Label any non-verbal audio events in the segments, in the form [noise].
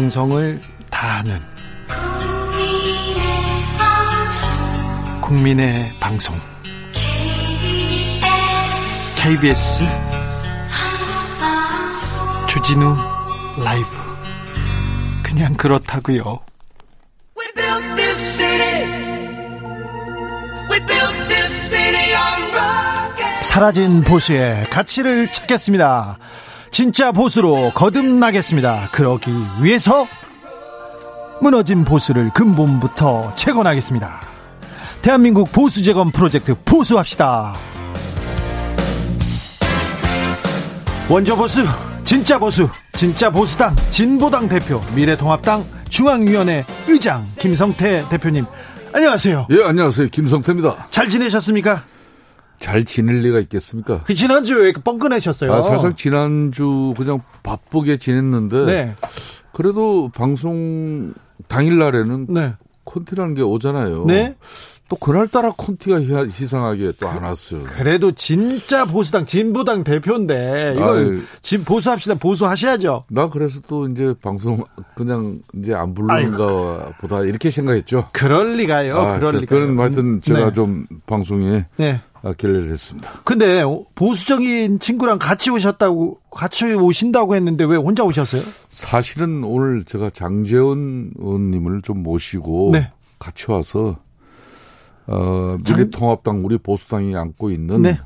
정성을 다하는 국민의 방송 KBS 주진우 라이브 그냥 그렇다고요. 사라진 보수의 가치를 찾겠습니다. 진짜 보수로 거듭나겠습니다. 그러기 위해서 무너진 보수를 근본부터 재건하겠습니다. 대한민국 보수 재건 프로젝트 보수합시다. 원조 보수, 진짜 보수, 진짜 보수당, 진보당 대표, 미래통합당 중앙위원회 의장 김성태 대표님, 안녕하세요. 예, 안녕하세요. 김성태입니다. 잘 지내셨습니까? 잘 지낼 리가 있겠습니까? 그 지난주에 왜 이렇게 뻥끈하셨어요? 아, 사실 지난주 그냥 바쁘게 지냈는데 네. 그래도 방송 당일날에는 네. 콘티라는 게 오잖아요. 네. 또 그날따라 콘티가 희- 희상하게 또 안 왔어요. 그래도 진짜 보수당 진보당 대표인데 이걸. 진 보수합시다 보수하셔야죠. 나 그래서 또 이제 방송 그냥 이제 안 부르는가 보다 이렇게 생각했죠. 그럴 리가요. 아, 그럴 저- 리가. 그런 하여튼 제가 네. 좀 방송에 네. 아, 결례를 했습니다. 근데 보수적인 친구랑 같이 오셨다고 같이 오신다고 했는데 왜 혼자 오셨어요? 사실은 오늘 제가 장재원 의원님을 좀 모시고 네. 같이 와서 어, 미래통합당 우리 보수당이 안고 있는 네.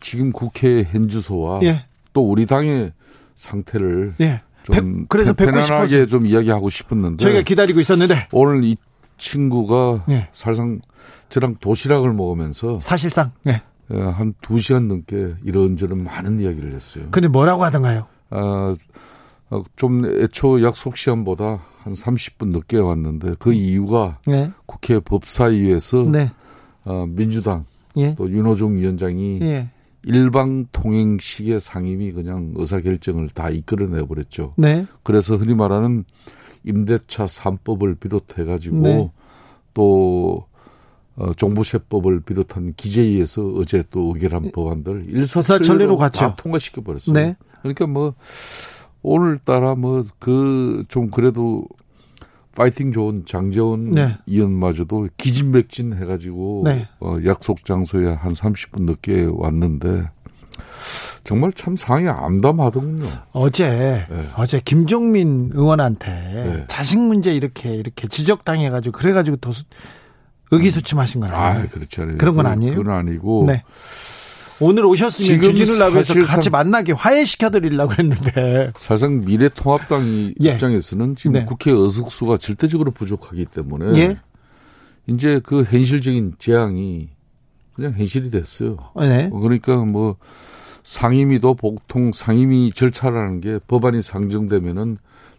지금 국회 현주소와 예. 또 우리 당의 상태를 예. 좀 백- 그래서 뵙고 편안하게 좀 이야기하고 싶었는데 저희가 기다리고 있었는데 오늘 이 친구가 예. 사실상 저랑 도시락을 먹으면서 사실상 네. 어, 한두 시간 넘게 이런저런 많은 이야기를 했어요. 근데 뭐라고 하던가요? 아, 어, 좀 애초 약속 시간보다 한 30분 늦게 왔는데 그 이유가 네. 국회 법사위에서 네. 어, 민주당 예. 또 윤호중 위원장이 예. 일방 통행식의 상임위 그냥 의사결정을 다 이끌어내 버렸죠. 네. 그래서 흔히 말하는 임대차 3법을 비롯해 가지고 네. 또 어, 종부세법을 비롯한 기재위에서 어제 또 의결한 법안들 일사천리로. 다 통과시켜 버렸어요. 네. 그러니까 뭐 오늘따라 뭐 그 좀 그래도 파이팅 좋은 장재원 네. 의원마저도 기진맥진 해가지고 네. 어, 약속 장소에 한 30분 늦게 왔는데 정말 참 상이 암담하더군요. 어제 네. 어제 김종민 의원한테 네. 자식 문제 이렇게 이렇게 지적당해 가지고 그래 가지고 더 수- 의기소침하신 건 아, 아니에요? 그렇지 않아요. 그런 건 그- 아니에요? 그건 아니고. 네. 오늘 오셨으면 주진우 라브에서 사실상- 같이 만나게 화해시켜 드리려고 했는데 사실상 미래통합당 [laughs] 예. 입장에서는 지금 네. 국회 의석수가 절대적으로 부족하기 때문에 예? 이제 그 현실적인 재앙이 그냥 현실이 됐어요. 네. 그러니까 뭐 상임위도 보통 상임위 절차라는 게 법안이 상정되면은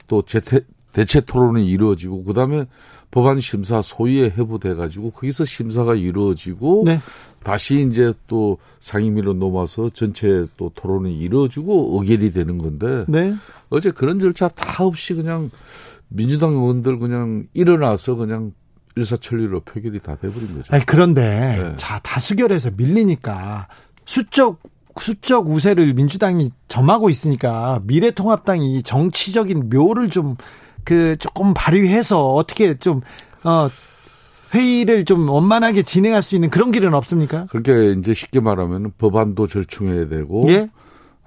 또 재태, 대체 토론이 이루어지고 그다음에 법안 심사 소위에 회부돼 가지고 거기서 심사가 이루어지고 네. 다시 이제 또 상임위로 넘어서 전체 또 토론이 이루어지고 의결이 되는 건데 네. 어제 그런 절차 다 없이 그냥 민주당 의원들 그냥 일어나서 그냥 일사천리로 표결이 다 돼버린 거죠. 아니 그런데 네. 자 다수결에서 밀리니까 수적 수적 우세를 민주당이 점하고 있으니까 미래통합당이 정치적인 묘를 좀 그 조금 발휘해서 어떻게 좀 어 회의를 좀 원만하게 진행할 수 있는 그런 길은 없습니까? 그렇게 이제 쉽게 말하면 법안도 절충해야 되고 예?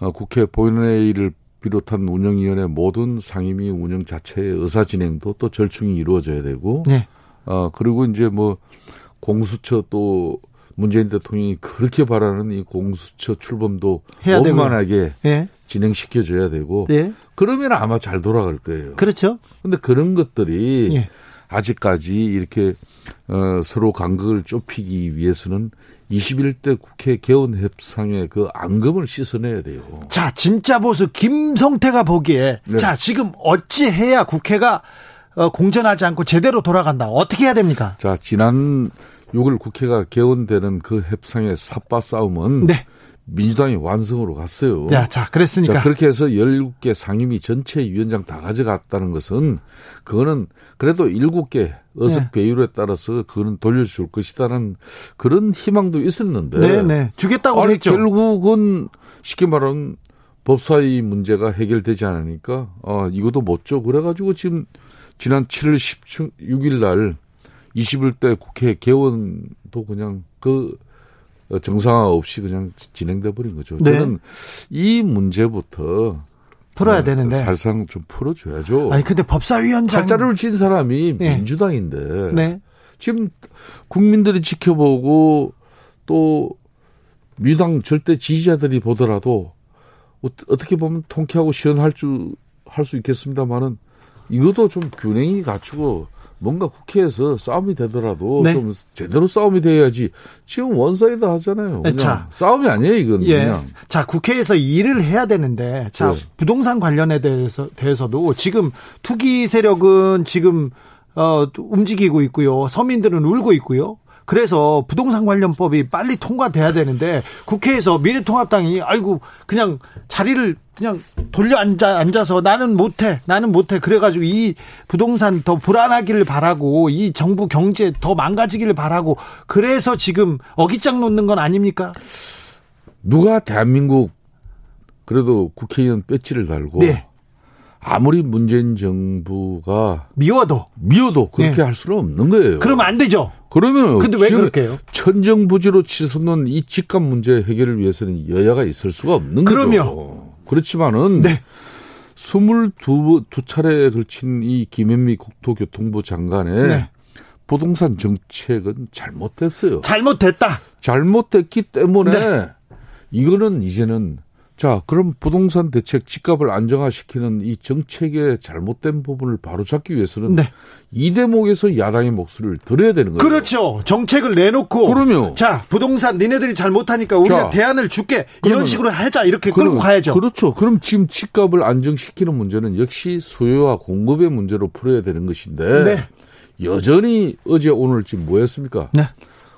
어, 국회 본회의를 비롯한 운영위원회 모든 상임위 운영 자체의 의사 진행도 또 절충이 이루어져야 되고 네. 어 그리고 이제 뭐 공수처 또 문재인 대통령이 그렇게 바라는 이 공수처 출범도 해야. 원만하게 예. 진행시켜줘야 되고 예. 그러면 아마 잘 돌아갈 거예요. 그렇죠. 근데 그런 것들이 예. 아직까지 이렇게 어, 서로 간극을 좁히기 위해서는 21대 국회 개원 협상의 그 앙금을 씻어내야 돼요. 자, 진짜 보수 김성태가 보기에 네. 자, 지금 어찌 해야 국회가 어, 공전하지 않고 제대로 돌아간다. 어떻게 해야 됩니까? 자, 지난 6월 국회가 개원되는 그 협상의 삽바 싸움은 네. 민주당이 완성으로 갔어요. 자, 자, 그랬으니까. 자, 그렇게 해서 17개 상임위 전체 위원장 다 가져갔다는 것은 그거는 그래도 7개 의석 네. 배율에 따라서 그거는 돌려줄 것이다는 그런 희망도 있었는데 네, 네. 주겠다고 아니 했죠. 결국은 쉽게 말하면 법사위 문제가 해결되지 않으니까 아 이것도 못 줘. 그래 가지고 지금 지난 7월 16일 날 21대 국회 개원도 그냥 그 정상화 없이 그냥 진행돼 버린 거죠. 네. 저는 이 문제부터 풀어야 네, 되는데 살상 좀 풀어줘야죠. 아니 근데 법사위원장 칼자루를 친 사람이 네. 민주당인데 네. 지금 국민들이 지켜보고 또 민주당 절대 지지자들이 보더라도 어떻게 보면 통쾌하고 시원할 줄 할 수 있겠습니다만은 이것도 좀 균형이 갖추고 뭔가 국회에서 싸움이 되더라도 네. 좀 제대로 싸움이 돼야지 지금 one side 하잖아요. 그냥 자, 싸움이 아니에요 이건 예. 그냥. 자 국회에서 일을 해야 되는데 자 네. 부동산 관련에 대해서 대해서도 지금 투기 세력은 지금 어 움직이고 있고요. 서민들은 울고 있고요. 그래서 부동산 관련법이 빨리 통과돼야 되는데 국회에서 미래통합당이 아이고 그냥 자리를 그냥 돌려 앉아 앉아서 나는 못해 나는 못해 그래가지고 이 부동산 더 불안하기를 바라고 이 정부 경제 더 망가지기를 바라고 그래서 지금 어깃장 놓는 건 아닙니까? 누가 대한민국 그래도 국회의원 배지를 달고 네. 아무리 문재인 정부가 미워도 미워도 그렇게 네. 할 수는 없는 거예요. 그러면 안 되죠. 그러면 근데 왜 그렇게 해요? 천정부지로 치솟는 이 집값 문제 해결을 위해서는 여야가 있을 수가 없는 그럼요. 거죠. 그렇지만은 네. 22차례에 걸친 이 김현미 국토교통부 장관의 네. 부동산 정책은 잘못됐어요. 잘못됐다. 잘못됐기 때문에 네. 이거는 이제는 자, 그럼 부동산 대책 집값을 안정화시키는 이 정책의 잘못된 부분을 바로 잡기 위해서는 네. 이 대목에서 야당의 목소리를 들어야 되는 거예요. 그렇죠. 정책을 내놓고 그러면 자, 부동산 니네들이 잘못하니까 우리가 자, 대안을 줄게. 이런 식으로 하자. 이렇게 끌고 가야죠. 그렇죠. 그럼 지금 집값을 안정시키는 문제는 역시 수요와 공급의 문제로 풀어야 되는 것인데 네. 여전히 어제 오늘 지금 뭐였습니까? 네.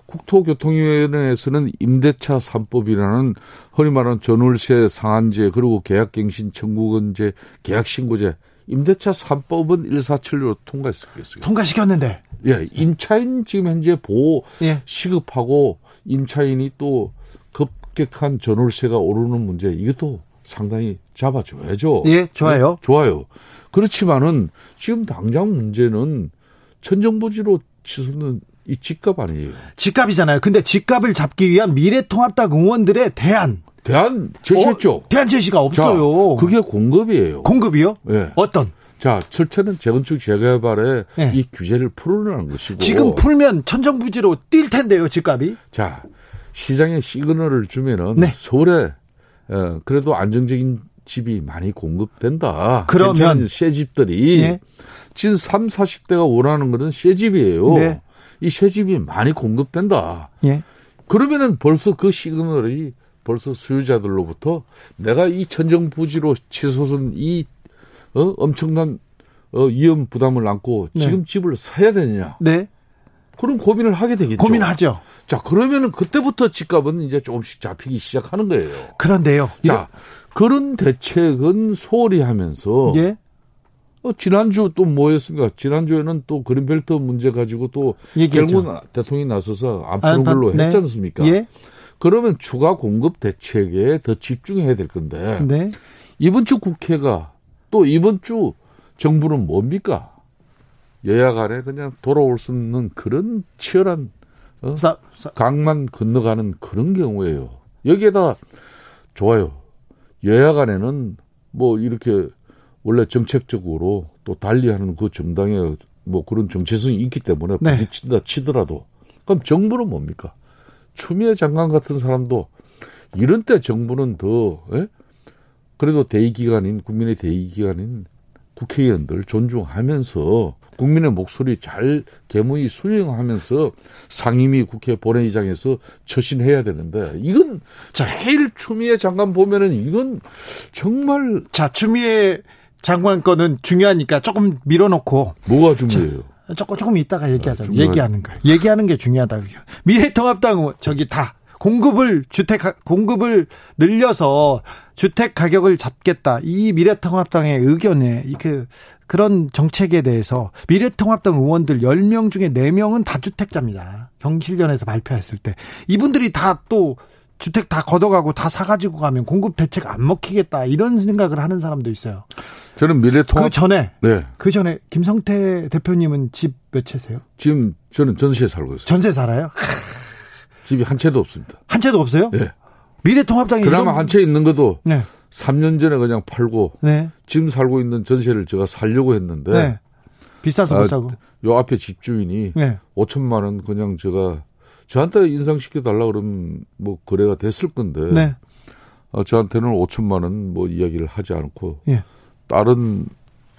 국토교통위원회에서는 임대차 3법이라는 허리 말하는 전월세 상한제 그리고 계약갱신 청구건제 계약신고제 임대차 3법은 147로 통과했었겠어요. 통과시켰는데. 예, 임차인 지금 현재 보호 예. 시급하고 임차인이 또 급격한 전월세가 오르는 문제 이것도 상당히 잡아줘야죠. 예, 좋아요. 네, 좋아요. 그렇지만은 지금 당장 문제는 천정부지로 치솟는 이 집값 아니에요. 집값이잖아요. 근데 집값을 잡기 위한 미래통합당 의원들의 대안. 대안 제시했죠. 어, 대안 제시가 없어요. 자, 그게 공급이에요. 공급이요? 네. 어떤? 자, 철저는 재건축 재개발에 네. 이 규제를 풀어내는 것이고. 지금 풀면 천정부지로 뛸 텐데요, 집값이. 자, 시장에 시그널을 주면은 네. 서울에 어, 그래도 안정적인 집이 많이 공급된다. 그러면 새 집들이 네. 지금 3, 40대가 원하는 것은 새 집이에요. 네. 이새 집이 많이 공급된다. 예. 그러면은 벌써 그 시그널이 벌써 수요자들로부터 내가 이 천정 부지로 치솟은 이 어, 엄청난 어, 위험 부담을 안고 네. 지금 집을 사야 되느냐. 네. 그럼 고민을 하게 되겠죠. 고민하죠. 자, 그러면은 그때부터 집값은 이제 조금씩 잡히기 시작하는 거예요. 그런데요. 자, 그런 대책은 소홀히 하면서 예. 어, 지난주 또 뭐였습니까? 지난주에는 또 그린벨트 문제 가지고 또 결국은 대통령이 나서서 안 푸는 걸로 네. 했지 않습니까? 예. 그러면 추가 공급 대책에 더 집중해야 될 건데 네. 이번 주 국회가 또 이번 주 정부는 뭡니까? 여야 간에 그냥 돌아올 수 없는 그런 치열한 어? 사, 사. 강만 건너가는 그런 경우예요. 여기에다 좋아요. 여야 간에는 뭐 이렇게 원래 정책적으로 또 달리하는 그 정당의 뭐 그런 정체성이 있기 때문에 네. 부딪힌다 치더라도 그럼 정부는 뭡니까? 추미애 장관 같은 사람도 이런 때 정부는 더 예? 그래도 대의기관인 국민의 대의기관인 국회의원들 존중하면서 국민의 목소리 잘 개무히 수행하면서 상임위 국회 본회의장에서 처신해야 되는데 이건 제일 추미애 장관 보면은 이건 정말 자 추미애 장관 건은 중요하니까 조금 밀어놓고. 뭐가 중요해요? 조금 조금 이따가 얘기하자. 아, 얘기하는 거. 얘기하는 게 중요하다고요. 미래통합당 저기 다 공급을 주택 공급을 늘려서 주택 가격을 잡겠다. 이 미래통합당의 의견에 그 그런 정책에 대해서 미래통합당 의원들 10명 중에 4명은 다주택자입니다. 경실련에서 발표했을 때 이분들이 다 또 주택 다 걷어가고 다 사가지고 가면 공급 대책 안 먹히겠다 이런 생각을 하는 사람도 있어요. 저는 미래통합 그 전에 네. 그 전에 김성태 대표님은 집 몇 채세요? 지금 저는 전세에 살고 있어요. 전세 살아요? 집이 한 채도 없습니다. 한 채도 없어요? 네. 미래통합당이 그나마 이런- 한채 있는 것도 네. 3년 전에 그냥 팔고 네. 지금 살고 있는 전세를 제가 살려고 했는데 네. 비싸서 아, 못 사고. 요 앞에 집주인이 네. 5천만 원 그냥 제가 저한테 인상시켜 달라 그러면 뭐 거래가 됐을 건데 네. 어, 저한테는 5천만 원 뭐 이야기를 하지 않고 예. 다른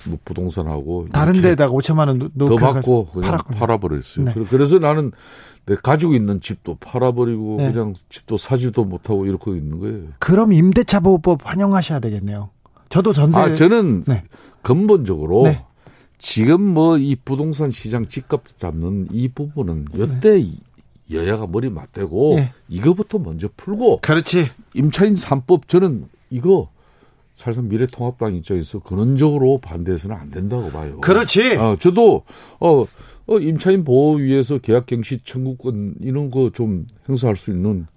뭐 부동산하고 다른 데다가 5천만 원 더 받고 그냥. 팔아버렸어요. 네. 그래- 그래서 나는 내 가지고 있는 집도 팔아버리고 네. 그냥 집도 사지도 못하고 이렇게 있는 거예요. 그럼 임대차 보호법 환영하셔야 되겠네요. 저도 전세 아 저는 네. 근본적으로 네. 지금 뭐 이 부동산 시장 집값 잡는 이 부분은 여태 이 여야가 머리 맞대고 네. 이거부터 먼저 풀고 그렇지. 임차인 3법 저는 이거 사실상 미래통합당 입장에서 근원적으로 반대해서는 안 된다고 봐요. 그렇지. 어, 저도 어, 어, 임차인 보호 위해서 계약갱시 청구권 이런 거 좀 행사할 수 있는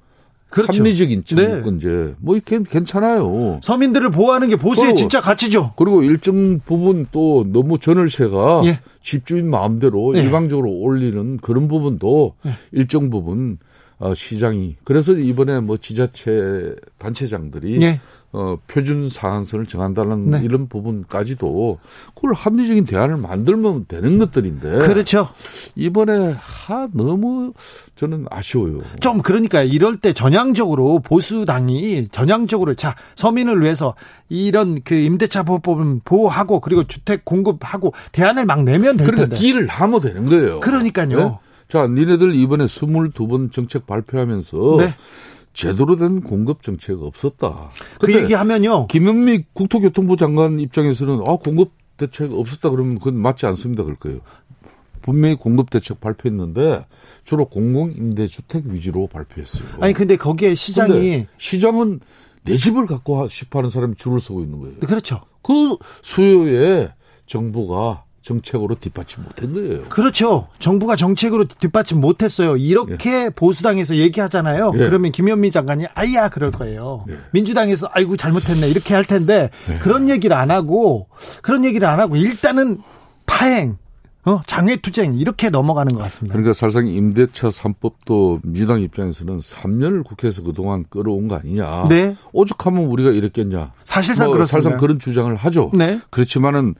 그렇죠. 합리적인 청구권제 뭐 이게 괜찮아요. 서민들을 보호하는 게 보수의 진짜 가치죠. 그리고 일정 부분 또 너무 전월세가 예. 집주인 마음대로 예. 일방적으로 올리는 그런 부분도 예. 일정 부분 어, 시장이 그래서 이번에 뭐 지자체 단체장들이 예. 어, 표준 상한선을 정한다는 네. 이런 부분까지도 그걸 합리적인 대안을 만들면 되는 것들인데 그렇죠. 이번에 하 너무 저는 아쉬워요. 좀 그러니까 이럴 때 전향적으로 보수당이 전향적으로 자 서민을 위해서 이런 그 임대차 보호법은 보호하고 그리고 주택 공급하고 대안을 막 내면 될 그러니까 텐데. 딜을 하면 되는 거예요. 그러니까요. 예? 자, 니네들 이번에 22번 정책 발표하면서 네. 제대로 된 공급 정책 없었다. 그 얘기하면요. 김현미 국토교통부 장관 입장에서는 아 공급 대책 없었다 그러면 그건 맞지 않습니다 그럴 거예요. 분명히 공급 대책 발표했는데 주로 공공 임대 주택 위주로 발표했어요. 아니 근데 거기에 시장이 근데 시장은 내 집을 갖고 싶어하는 사람이 줄을 서고 있는 거예요. 그렇죠. 그 수요에 정부가 정책으로 뒷받침 못한 거예요. 그렇죠. 정부가 정책으로 뒷받침 못했어요. 이렇게 보수당에서 얘기하잖아요. 예. 그러면 김현미 장관이 아야 그럴 거예요. 예. 민주당에서 아이고 잘못했네 이렇게 할 텐데 예. 그런 얘기를 안 하고 그런 얘기를 안 하고 일단은 파행, 어 장외투쟁 이렇게 넘어가는 것 같습니다. 그러니까 사실상 임대차 3법도 민주당 입장에서는 3년을 국회에서 그동안 끌어온 거 아니냐. 네. 오죽하면 우리가 이랬겠냐. 사실상 뭐 그렇습니다. 사실상 그런 주장을 하죠. 네. 그렇지만은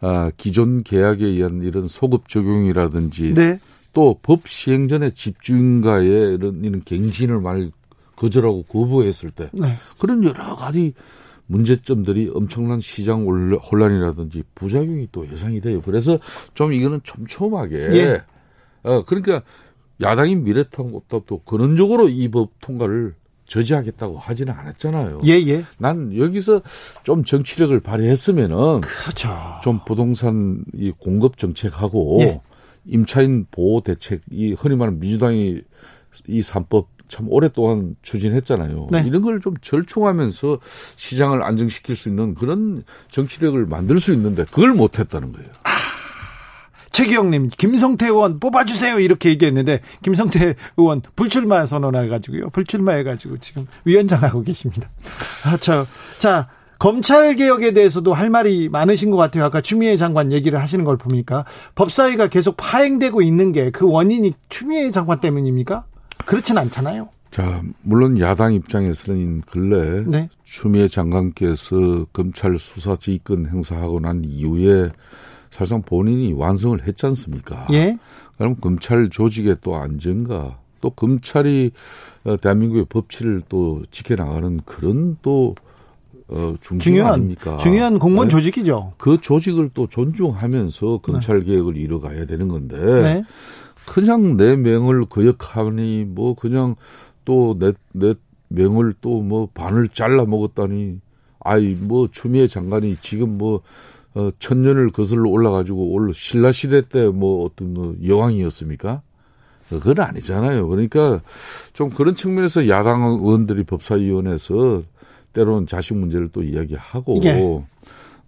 아, 기존 계약에 의한 이런 소급 적용이라든지 네. 또법 시행 전에 집주인과의 이런, 이런 갱신을 말 거절하고 거부했을 때 네. 그런 여러 가지 문제점들이 엄청난 시장 혼란- 혼란이라든지 부작용이 또 예상이 돼요. 그래서 좀 이거는 촘촘하게 예. 어 그러니까 야당인 미래통합도 근원적으로 이 법 통과를 저지하겠다고 하지는 않았잖아요. 예, 예. 난 여기서 좀 정치력을 발휘했으면은 그렇죠. 좀 부동산 이 공급 정책하고 예. 임차인 보호 대책 이 흔히 말하는 민주당이 이 삼법 참 오랫동안 추진했잖아요. 네. 이런 걸 좀 절충하면서 시장을 안정시킬 수 있는 그런 정치력을 만들 수 있는데 그걸 못했다는 거예요. 최기 영님, 김성태 의원 뽑아주세요 이렇게 얘기했는데 김성태 의원 불출마 선언해가지고요. 불출마해가지고 지금 위원장하고 계십니다. 아, 저, 자 검찰 개혁에 대해서도 할 말이 많으신 것 같아요. 아까 추미애 장관 얘기를 하시는 걸 보니까 법사위가 계속 파행되고 있는 게 그 원인이 추미애 장관 때문입니까? 그렇진 않잖아요. 자, 물론 야당 입장에서는 근래 네. 추미애 장관께서 검찰 수사 지휘권 행사하고 난 이후에 사실상 본인이 완성을 했지 않습니까? 예. 그럼 검찰 조직의 또 안정과 또 검찰이 어, 대한민국의 법치를 또 지켜나가는 그런 또 어, 중요한 아닙니까? 중요한 공무원 네? 조직이죠. 그 조직을 또 존중하면서 검찰 개혁을 이뤄가야 되는 건데 네. 그냥 내 명을 거역하니 뭐 그냥 또내내 명을 또 뭐 반을 잘라 먹었다니 아이 뭐 추미애 장관이 지금 뭐 어, 천년을 거슬러 올라가지고 올 신라 시대 때 뭐 어떤 뭐 여왕이었습니까? 그건 아니잖아요. 그러니까 좀 그런 측면에서 야당 의원들이 법사위원회에서 때로는 자식 문제를 또 이야기하고 예.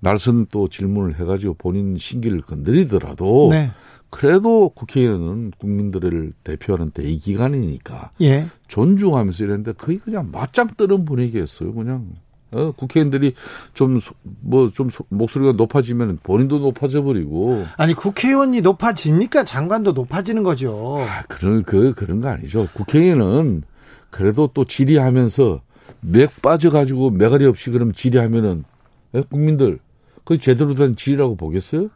날선 또 질문을 해가지고 본인 신기를 건드리더라도 네. 그래도 국회의원은 국민들을 대표하는 대기관이니까 예. 존중하면서 이랬는데 거의 그냥 맞짱 뜨는 분위기였어요. 그냥 어, 국회의원들이 좀 뭐좀 목소리가 높아지면 본인도 높아져 버리고 아니 국회의원이 높아지니까 장관도 높아지는 거죠. 아, 그런 그 그런 거 아니죠. 국회의원은 그래도 또 질의하면서 맥 빠져가지고 매가리 없이 그럼 질의하면은 예? 국민들 그 제대로 된 질의라고 보겠어요?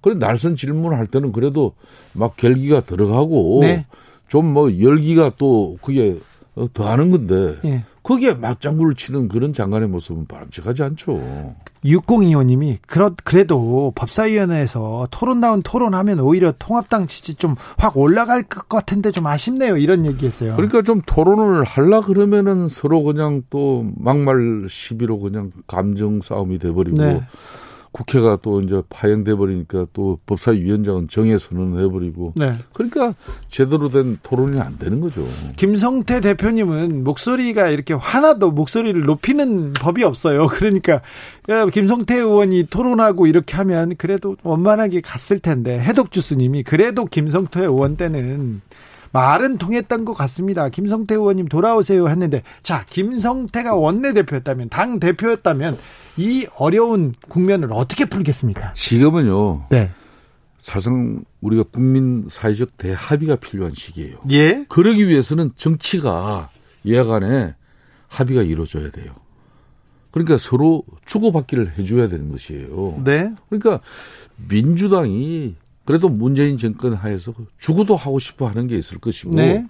그래 날선 질문할 때는 그래도 막 결기가 들어가고 네. 좀뭐 열기가 또 그게 어, 더하는 건데 예. 거기에 맞장구를 치는 그런 장관의 모습은 바람직하지 않죠. 6025님이 그렇 그래도 법사위원회에서 토론다운 토론하면 오히려 통합당 지지 좀 확 올라갈 것 같은데 좀 아쉽네요. 이런 얘기했어요. 그러니까 좀 토론을 할라 그러면은 서로 그냥 또 막말 시비로 그냥 감정 싸움이 돼버리고 네. 국회가 또 이제 파행돼 버리니까 또 법사위원장은 정해서는 해버리고 네. 그러니까 제대로 된 토론이 안 되는 거죠. 김성태 대표님은 목소리가 이렇게 하나도 목소리를 높이는 법이 없어요. [laughs] 그러니까 김성태 의원이 토론하고 이렇게 하면 그래도 원만하게 갔을 텐데 해독 주스님이 그래도 김성태 의원 때는 말은 통했던 것 같습니다. 김성태 의원님 돌아오세요 했는데 자 김성태가 원내대표였다면 당 대표였다면 이 어려운 국면을 어떻게 풀겠습니까? 지금은요. 네. 사실상 우리가 국민 사회적 대합의가 필요한 시기예요. 예. 그러기 위해서는 정치가 예간에 합의가 이루어져야 돼요. 그러니까 서로 주고받기를 해줘야 되는 것이에요. 네. 그러니까 민주당이 그래도 문재인 정권 하에서 주고도 하고 싶어 하는 게 있을 것이고 네.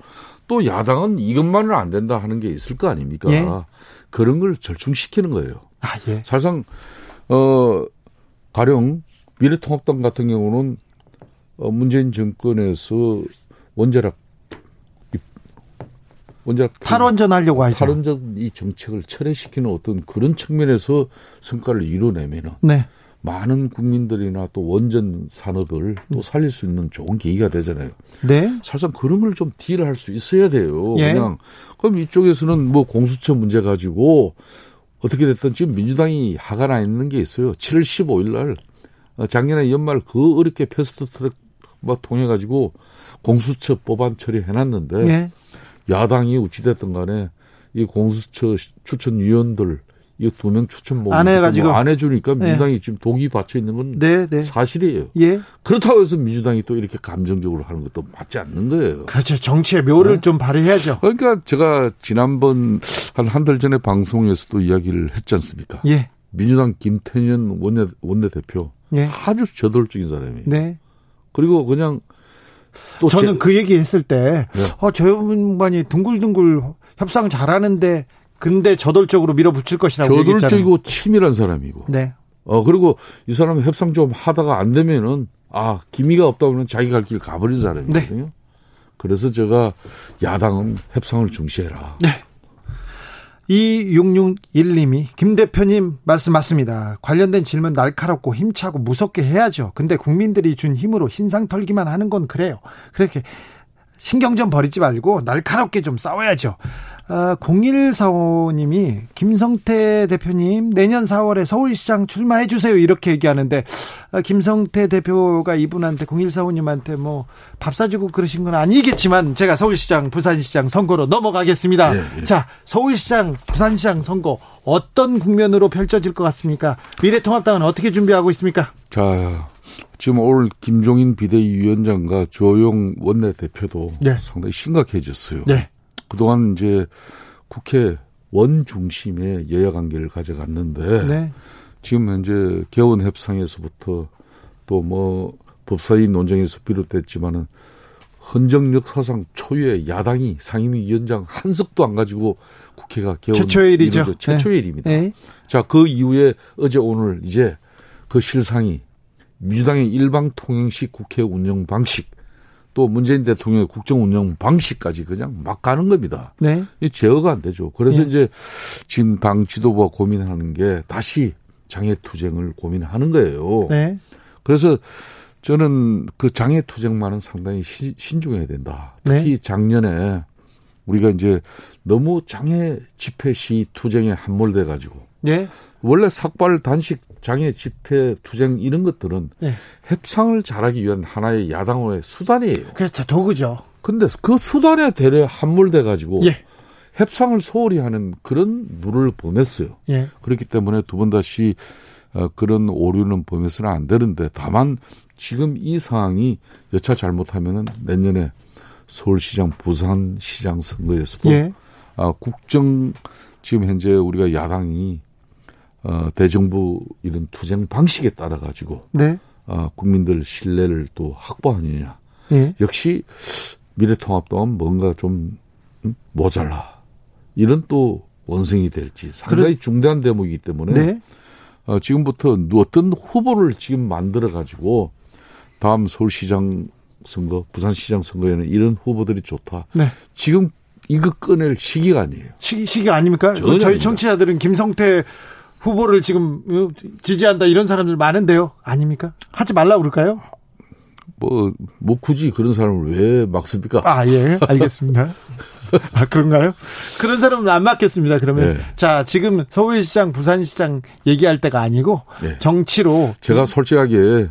또 야당은 이것만은 안 된다 하는 게 있을 거 아닙니까? 예. 그런 걸 절충시키는 거예요. 아, 예. 사실상 어 가령 미래통합당 같은 경우는 어, 문재인 정권에서 원자력 원자력 탈원전 하려고 하죠. 탈원전 이 정책을 철회시키는 어떤 그런 측면에서 성과를 이뤄내면은 네. 많은 국민들이나 또 원전 산업을 또 살릴 수 있는 좋은 계기가 되잖아요. 네. 사실상 그런 걸 좀 딜할 수 있어야 돼요. 예. 그냥 그럼 이쪽에서는 뭐 공수처 문제 가지고 어떻게 됐든 지금 민주당이 화가 나 있는 게 있어요. 7월 15일 날 어, 작년에 연말 그 어렵게 패스트 트랙 뭐 통해 가지고 공수처 법안 처리해 놨는데 네. 야당이 어찌됐든 간에 이 공수처 추천위원들 이두명 추천 뭐 안 해가지고. 안 해주니까 네. 민주당이 지금 독이 받쳐 있는 건 네, 네. 사실이에요. 예. 그렇다고 해서 민주당이 또 이렇게 감정적으로 하는 것도 맞지 않는 거예요. 그렇죠. 정치의 묘를 네. 좀 발휘해야죠. 그러니까 제가 지난번 한 한 달 전에 방송에서도 이야기를 했지 않습니까? 예. 민주당 김태년 원내 원내대표 예. 아주 저돌적인 사람이에요. 네. 그리고 그냥 또 저는 제- 그 얘기 했을 때, 네. 어, 저 양반이 둥글둥글 협상 잘하는데, 근데 저돌적으로 밀어붙일 것이라고. 저돌적이고 치밀한 사람이고 네. 어, 그리고 이 사람은 협상 좀 하다가 안 되면은, 아, 기미가 없다 보면 자기 갈 길 가버린 사람이거든요. 네. 그래서 제가 야당은 협상을 중시해라. 네. 2661님이 김 대표님 말씀 맞습니다. 관련된 질문 날카롭고 힘차고 무섭게 해야죠. 근데 국민들이 준 힘으로 신상 털기만 하는 건 그래요. 그렇게 신경 좀 버리지 말고 날카롭게 좀 싸워야죠. 어, 0145님이 김성태 대표님 내년 4월에 서울시장 출마해 주세요 이렇게 얘기하는데 어, 김성태 대표가 이분한테 0145님한테 뭐 밥 사주고 그러신 건 아니겠지만 제가 서울시장 부산시장 선거로 넘어가겠습니다. 예, 예. 자 서울시장 부산시장 선거 어떤 국면으로 펼쳐질 것 같습니까? 미래통합당은 어떻게 준비하고 있습니까? 자, 지금 오늘 김종인 비대위원장과 조영 원내대표도 네. 상당히 심각해졌어요. 네, 그동안 이제 국회 원 중심의 여야 관계를 가져갔는데 네, 지금 현재 개원 협상에서부터 또 뭐 법사위 논쟁에서 비롯됐지만은 헌정 역사상 초유의 야당이 상임위원장 한 석도 안 가지고 국회가 개원 최초의 일이죠. 이루어져- 최초의 일입니다. 네. 자, 그 이후에 어제 오늘 이제 그 실상이 민주당의 일방 통행식 국회 운영 방식 또 문재인 대통령의 국정 운영 방식까지 그냥 막 가는 겁니다. 네. 이 제어가 안 되죠. 그래서 예. 이제 지금 당 지도부가 고민하는 게 다시 장애 투쟁을 고민하는 거예요. 네. 그래서 저는 그 장애 투쟁만은 상당히 시- 신중해야 된다. 특히 작년에 우리가 이제 너무 장애 집회 시 투쟁에 함몰돼 가지고 예. 원래 삭발, 단식, 장애, 집회, 투쟁 이런 것들은 예. 협상을 잘하기 위한 하나의 야당의 수단이에요. 그렇죠. 도구죠. 근데 그 수단에 대래 함몰돼 가지고 예. 협상을 소홀히 하는 그런 누를 범했어요. 예. 그렇기 때문에 두 번 다시 어, 그런 오류는 범해서는 안 되는데 다만 지금 이 상황이 여차 잘못하면은 내년에 서울시장, 부산시장 선거에서도 예. 아, 국정 지금 현재 우리가 야당이 어, 대정부 이런 투쟁 방식에 따라 가지고 네. 어, 국민들 신뢰를 또 확보하느냐. 예. 역시 미래통합당은 뭔가 좀 음, 모자라. 이런 또 원성이 될지 상당히 중대한 대목이기 때문에 네. 어, 지금부터 어떤 후보를 지금 만들어 가지고 다음 서울시장 선거, 부산시장 선거에는 이런 후보들이 좋다. 네. 지금 이거 꺼낼 시기가 아니에요. 시기, 시기 아닙니까? 저희 아닙니다. 청취자들은 김성태 후보를 지금 어, 지지한다 이런 사람들 많은데요. 아닙니까? 하지 말라 그럴까요? 뭐, 뭐 굳이 그런 사람을 왜 막습니까? 아, 예. 알겠습니다. [laughs] 아, 그런가요? 그런 사람은 안 맞겠습니다. 그러면. 네. 자, 지금 서울시장, 부산시장 얘기할 때가 아니고 네. 정치로. 제가 솔직하게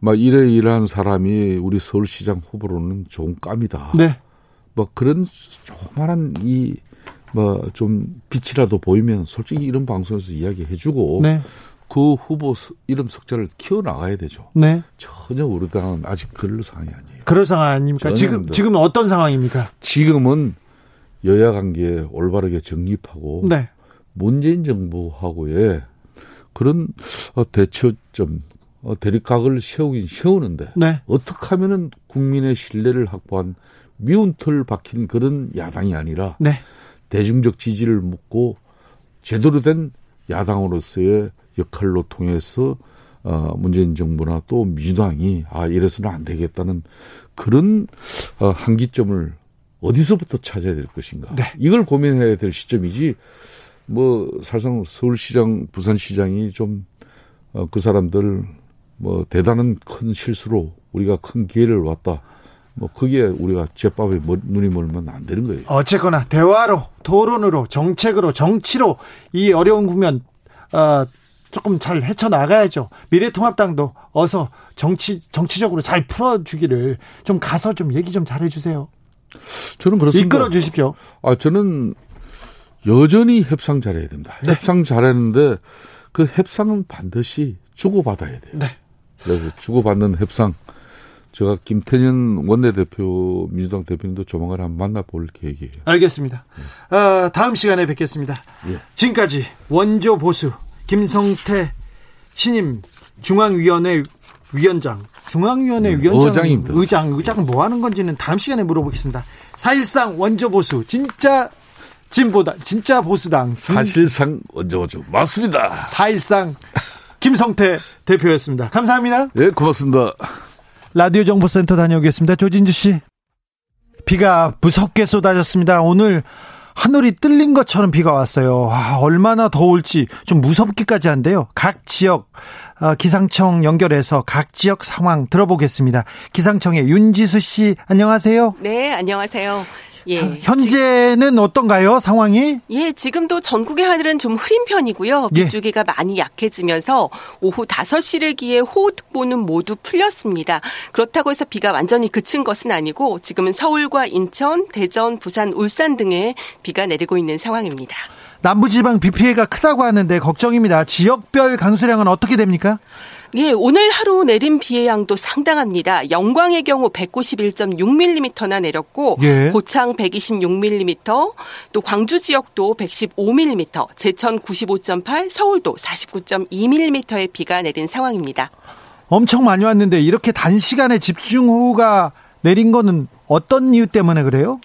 막 이래 이러한 사람이 우리 서울시장 후보로는 좋은 감이다. 네. 뭐 그런 조그만한 이 뭐 좀 빛이라도 보이면 솔직히 이런 방송에서 이야기해주고 네. 그 후보 스- 이름 석자를 키워 나가야 되죠. 네. 전혀 우리 당은 아직 그럴 상황이 아니에요. 그럴 상황 아닙니까? 지금, 아닙니다. 지금 어떤 상황입니까? 지금은 여야 관계 올바르게 정립하고 네. 문재인 정부하고의 그런 어, 대처점, 어, 대립각을 세우긴 세우는데 네. 어떻게 하면은 국민의 신뢰를 확보한 미운 틀 박힌 그런 야당이 아니라 네. 대중적 지지를 묻고 제대로 된 야당으로서의 역할로 통해서 어, 문재인 정부나 또 민주당이 아 이래서는 안 되겠다는 그런 어, 한기점을 어디서부터 찾아야 될 것인가 네. 이걸 고민해야 될 시점이지 뭐 사실상 서울시장 부산시장이 좀 어, 그 사람들 뭐 대단한 큰 실수로 우리가 큰 기회를 왔다 뭐 그게 우리가 제밥에 멀- 눈이 멀면 안 되는 거예요. 어쨌거나 대화로, 토론으로, 정책으로, 정치로 이 어려운 국면, 어, 조금 잘 헤쳐나가야죠. 미래통합당도 어서 정치, 정치적으로 잘 풀어주기를 좀 가서 좀 얘기 좀 잘 해주세요. 저는 그렇습니다. 이끌어 주십시오. 아, 저는 여전히 협상 잘해야 됩니다. 네. 협상 잘했는데 그 협상은 반드시 주고받아야 돼요. 네. 그래서 주고받는 협상. 제가 김태년 원내대표, 민주당 대표님도 조만간 한번 만나볼 계획이에요. 알겠습니다. 어, 다음 시간에 뵙겠습니다. 예. 지금까지 원조 보수 김성태 신임 중앙위원회 위원장, 중앙위원회 네, 위원장, 의장입니다. 의장, 의장은 뭐 하는 건지는 다음 시간에 물어보겠습니다. 사실상 원조 보수 진짜 진보당, 진짜 보수당, 진- 사실상 언제 오죠? 맞습니다. 사실상 김성태 대표였습니다. 감사합니다. 예, 고맙습니다. 라디오 정보센터 다녀오겠습니다. 조진주 씨. 비가 무섭게 쏟아졌습니다. 오늘 하늘이 뜰린 것처럼 비가 왔어요. 아, 얼마나 더울지 좀 무섭기까지 한데요. 각 지역 어, 기상청 연결해서 각 지역 상황 들어보겠습니다. 기상청의 윤지수 씨 안녕하세요. 네, 안녕하세요. 예. 현재는 어떤가요? 상황이? 예, 지금도 전국의 하늘은 좀 흐린 편이고요. 예. 빗줄기가 많이 약해지면서 오후 5시를 기해 호우특보는 모두 풀렸습니다. 그렇다고 해서 비가 완전히 그친 것은 아니고 지금은 서울과 인천, 대전, 부산, 울산 등에 비가 내리고 있는 상황입니다. 남부지방 비 피해가 크다고 하는데 걱정입니다. 지역별 강수량은 어떻게 됩니까? 예, 오늘 하루 내린 비의 양도 상당합니다. 영광의 경우 191.6mm나 내렸고 예. 고창 126mm, 또 광주 지역도 115mm, 제천 95.8, 서울도 49.2mm의 비가 내린 상황입니다. 엄청 많이 왔는데 이렇게 단시간에 집중호우가 내린 거는 어떤 이유 때문에 그래요?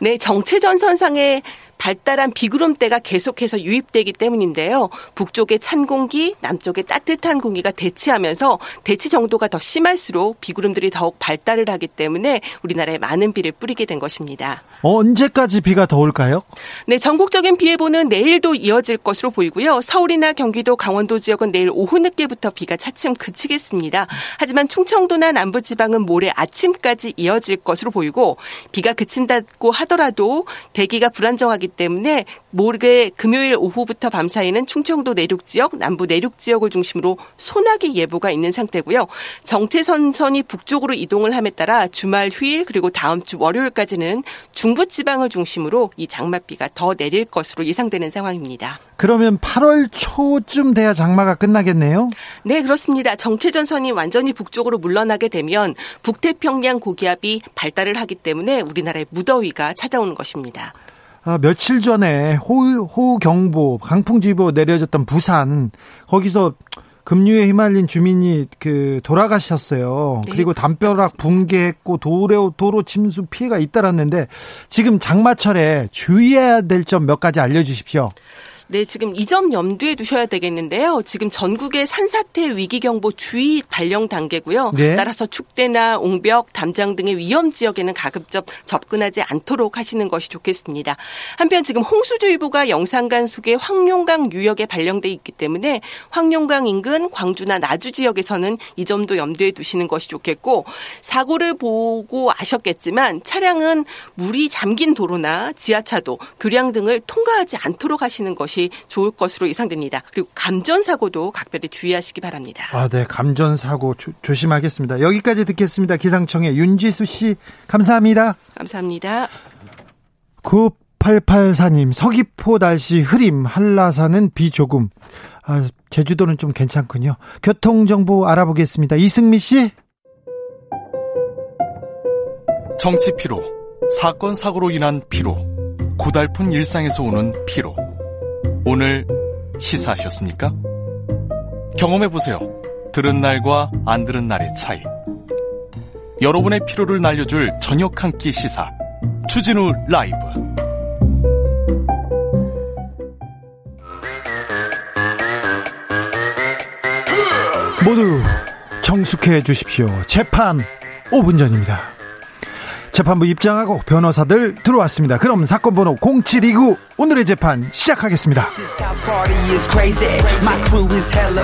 네, 정체전선상에 발달한 비구름대가 계속해서 유입되기 때문인데요. 북쪽의 찬 공기, 남쪽의 따뜻한 공기가 대치하면서 대치 정도가 더 심할수록 비구름들이 더욱 발달을 하기 때문에 우리나라에 많은 비를 뿌리게 된 것입니다. 언제까지 비가 더 올까요? 네, 전국적인 비 예보는 내일도 이어질 것으로 보이고요. 서울이나 경기도, 강원도 지역은 내일 오후 늦게부터 비가 차츰 그치겠습니다. 하지만 충청도나 남부 지방은 모레 아침까지 이어질 것으로 보이고 비가 그친다고 하더라도 대기가 불안정하기 발달하기 때문에 모르게 금요일 오후부터 밤 사이는 충청도 내륙 지역, 남부 내륙 지역을 중심으로 소나기 예보가 있는 상태고요. 정체선선이 북쪽으로 이동을 함에 따라 주말 휴일 그리고 다음 주 월요일까지는 중부 지방을 중심으로 이 장맛비가 더 내릴 것으로 예상되는 상황입니다. 그러면 8월 초쯤 돼야 장마가 끝나겠네요? 네, 그렇습니다. 정체전선이 완전히 북쪽으로 물러나게 되면 북태평양 고기압이 발달을 하기 때문에 우리나라의 무더위가 찾아오는 것입니다. 아, 며칠 전에 호우, 호우 경보, 강풍지보 내려졌던 부산 거기서 급류에 휘말린 주민이 그 돌아가셨어요. 네. 그리고 담벼락 붕괴했고 도로 도로 침수 피해가 잇따랐는데 지금 장마철에 주의해야 될 점 몇 가지 알려 주십시오. 네, 지금 이 점 염두에 두셔야 되겠는데요. 지금 전국의 산사태 위기경보 주의 발령 단계고요. 네. 따라서 축대나 옹벽, 담장 등의 위험 지역에는 가급적 접근하지 않도록 하시는 것이 좋겠습니다. 한편 지금 홍수주의보가 영산간 속의 황룡강 유역에 발령돼 있기 때문에 황룡강 인근 광주나 나주 지역에서는 이 점도 염두에 두시는 것이 좋겠고 사고를 보고 아셨겠지만 차량은 물이 잠긴 도로나 지하차도, 교량 등을 통과하지 않도록 하시는 것이 것이 좋을 것으로 예상됩니다. 그리고 감전 사고도 각별히 주의하시기 바랍니다. 아, 네. 감전 사고 조심하겠습니다. 여기까지 듣겠습니다. 기상청의 윤지수 씨 감사합니다. 감사합니다. 9884님 서귀포 날씨 흐림 한라산은 비 조금 아, 제주도는 좀 괜찮군요. 교통 정보 알아보겠습니다. 이승미 씨. 정치 피로, 사건 사고로 인한 피로, 고달픈 일상에서 오는 피로. 오늘 시사하셨습니까? 경험해보세요. 들은 날과 안 들은 날의 차이. 여러분의 피로를 날려줄 저녁 한 끼 시사. 추진우 라이브. 모두 정숙해 주십시오. 재판 5분 전입니다. 재판부 입장하고 변호사들 들어왔습니다. 그럼 사건 번호 0729 오늘의 재판 시작하겠습니다.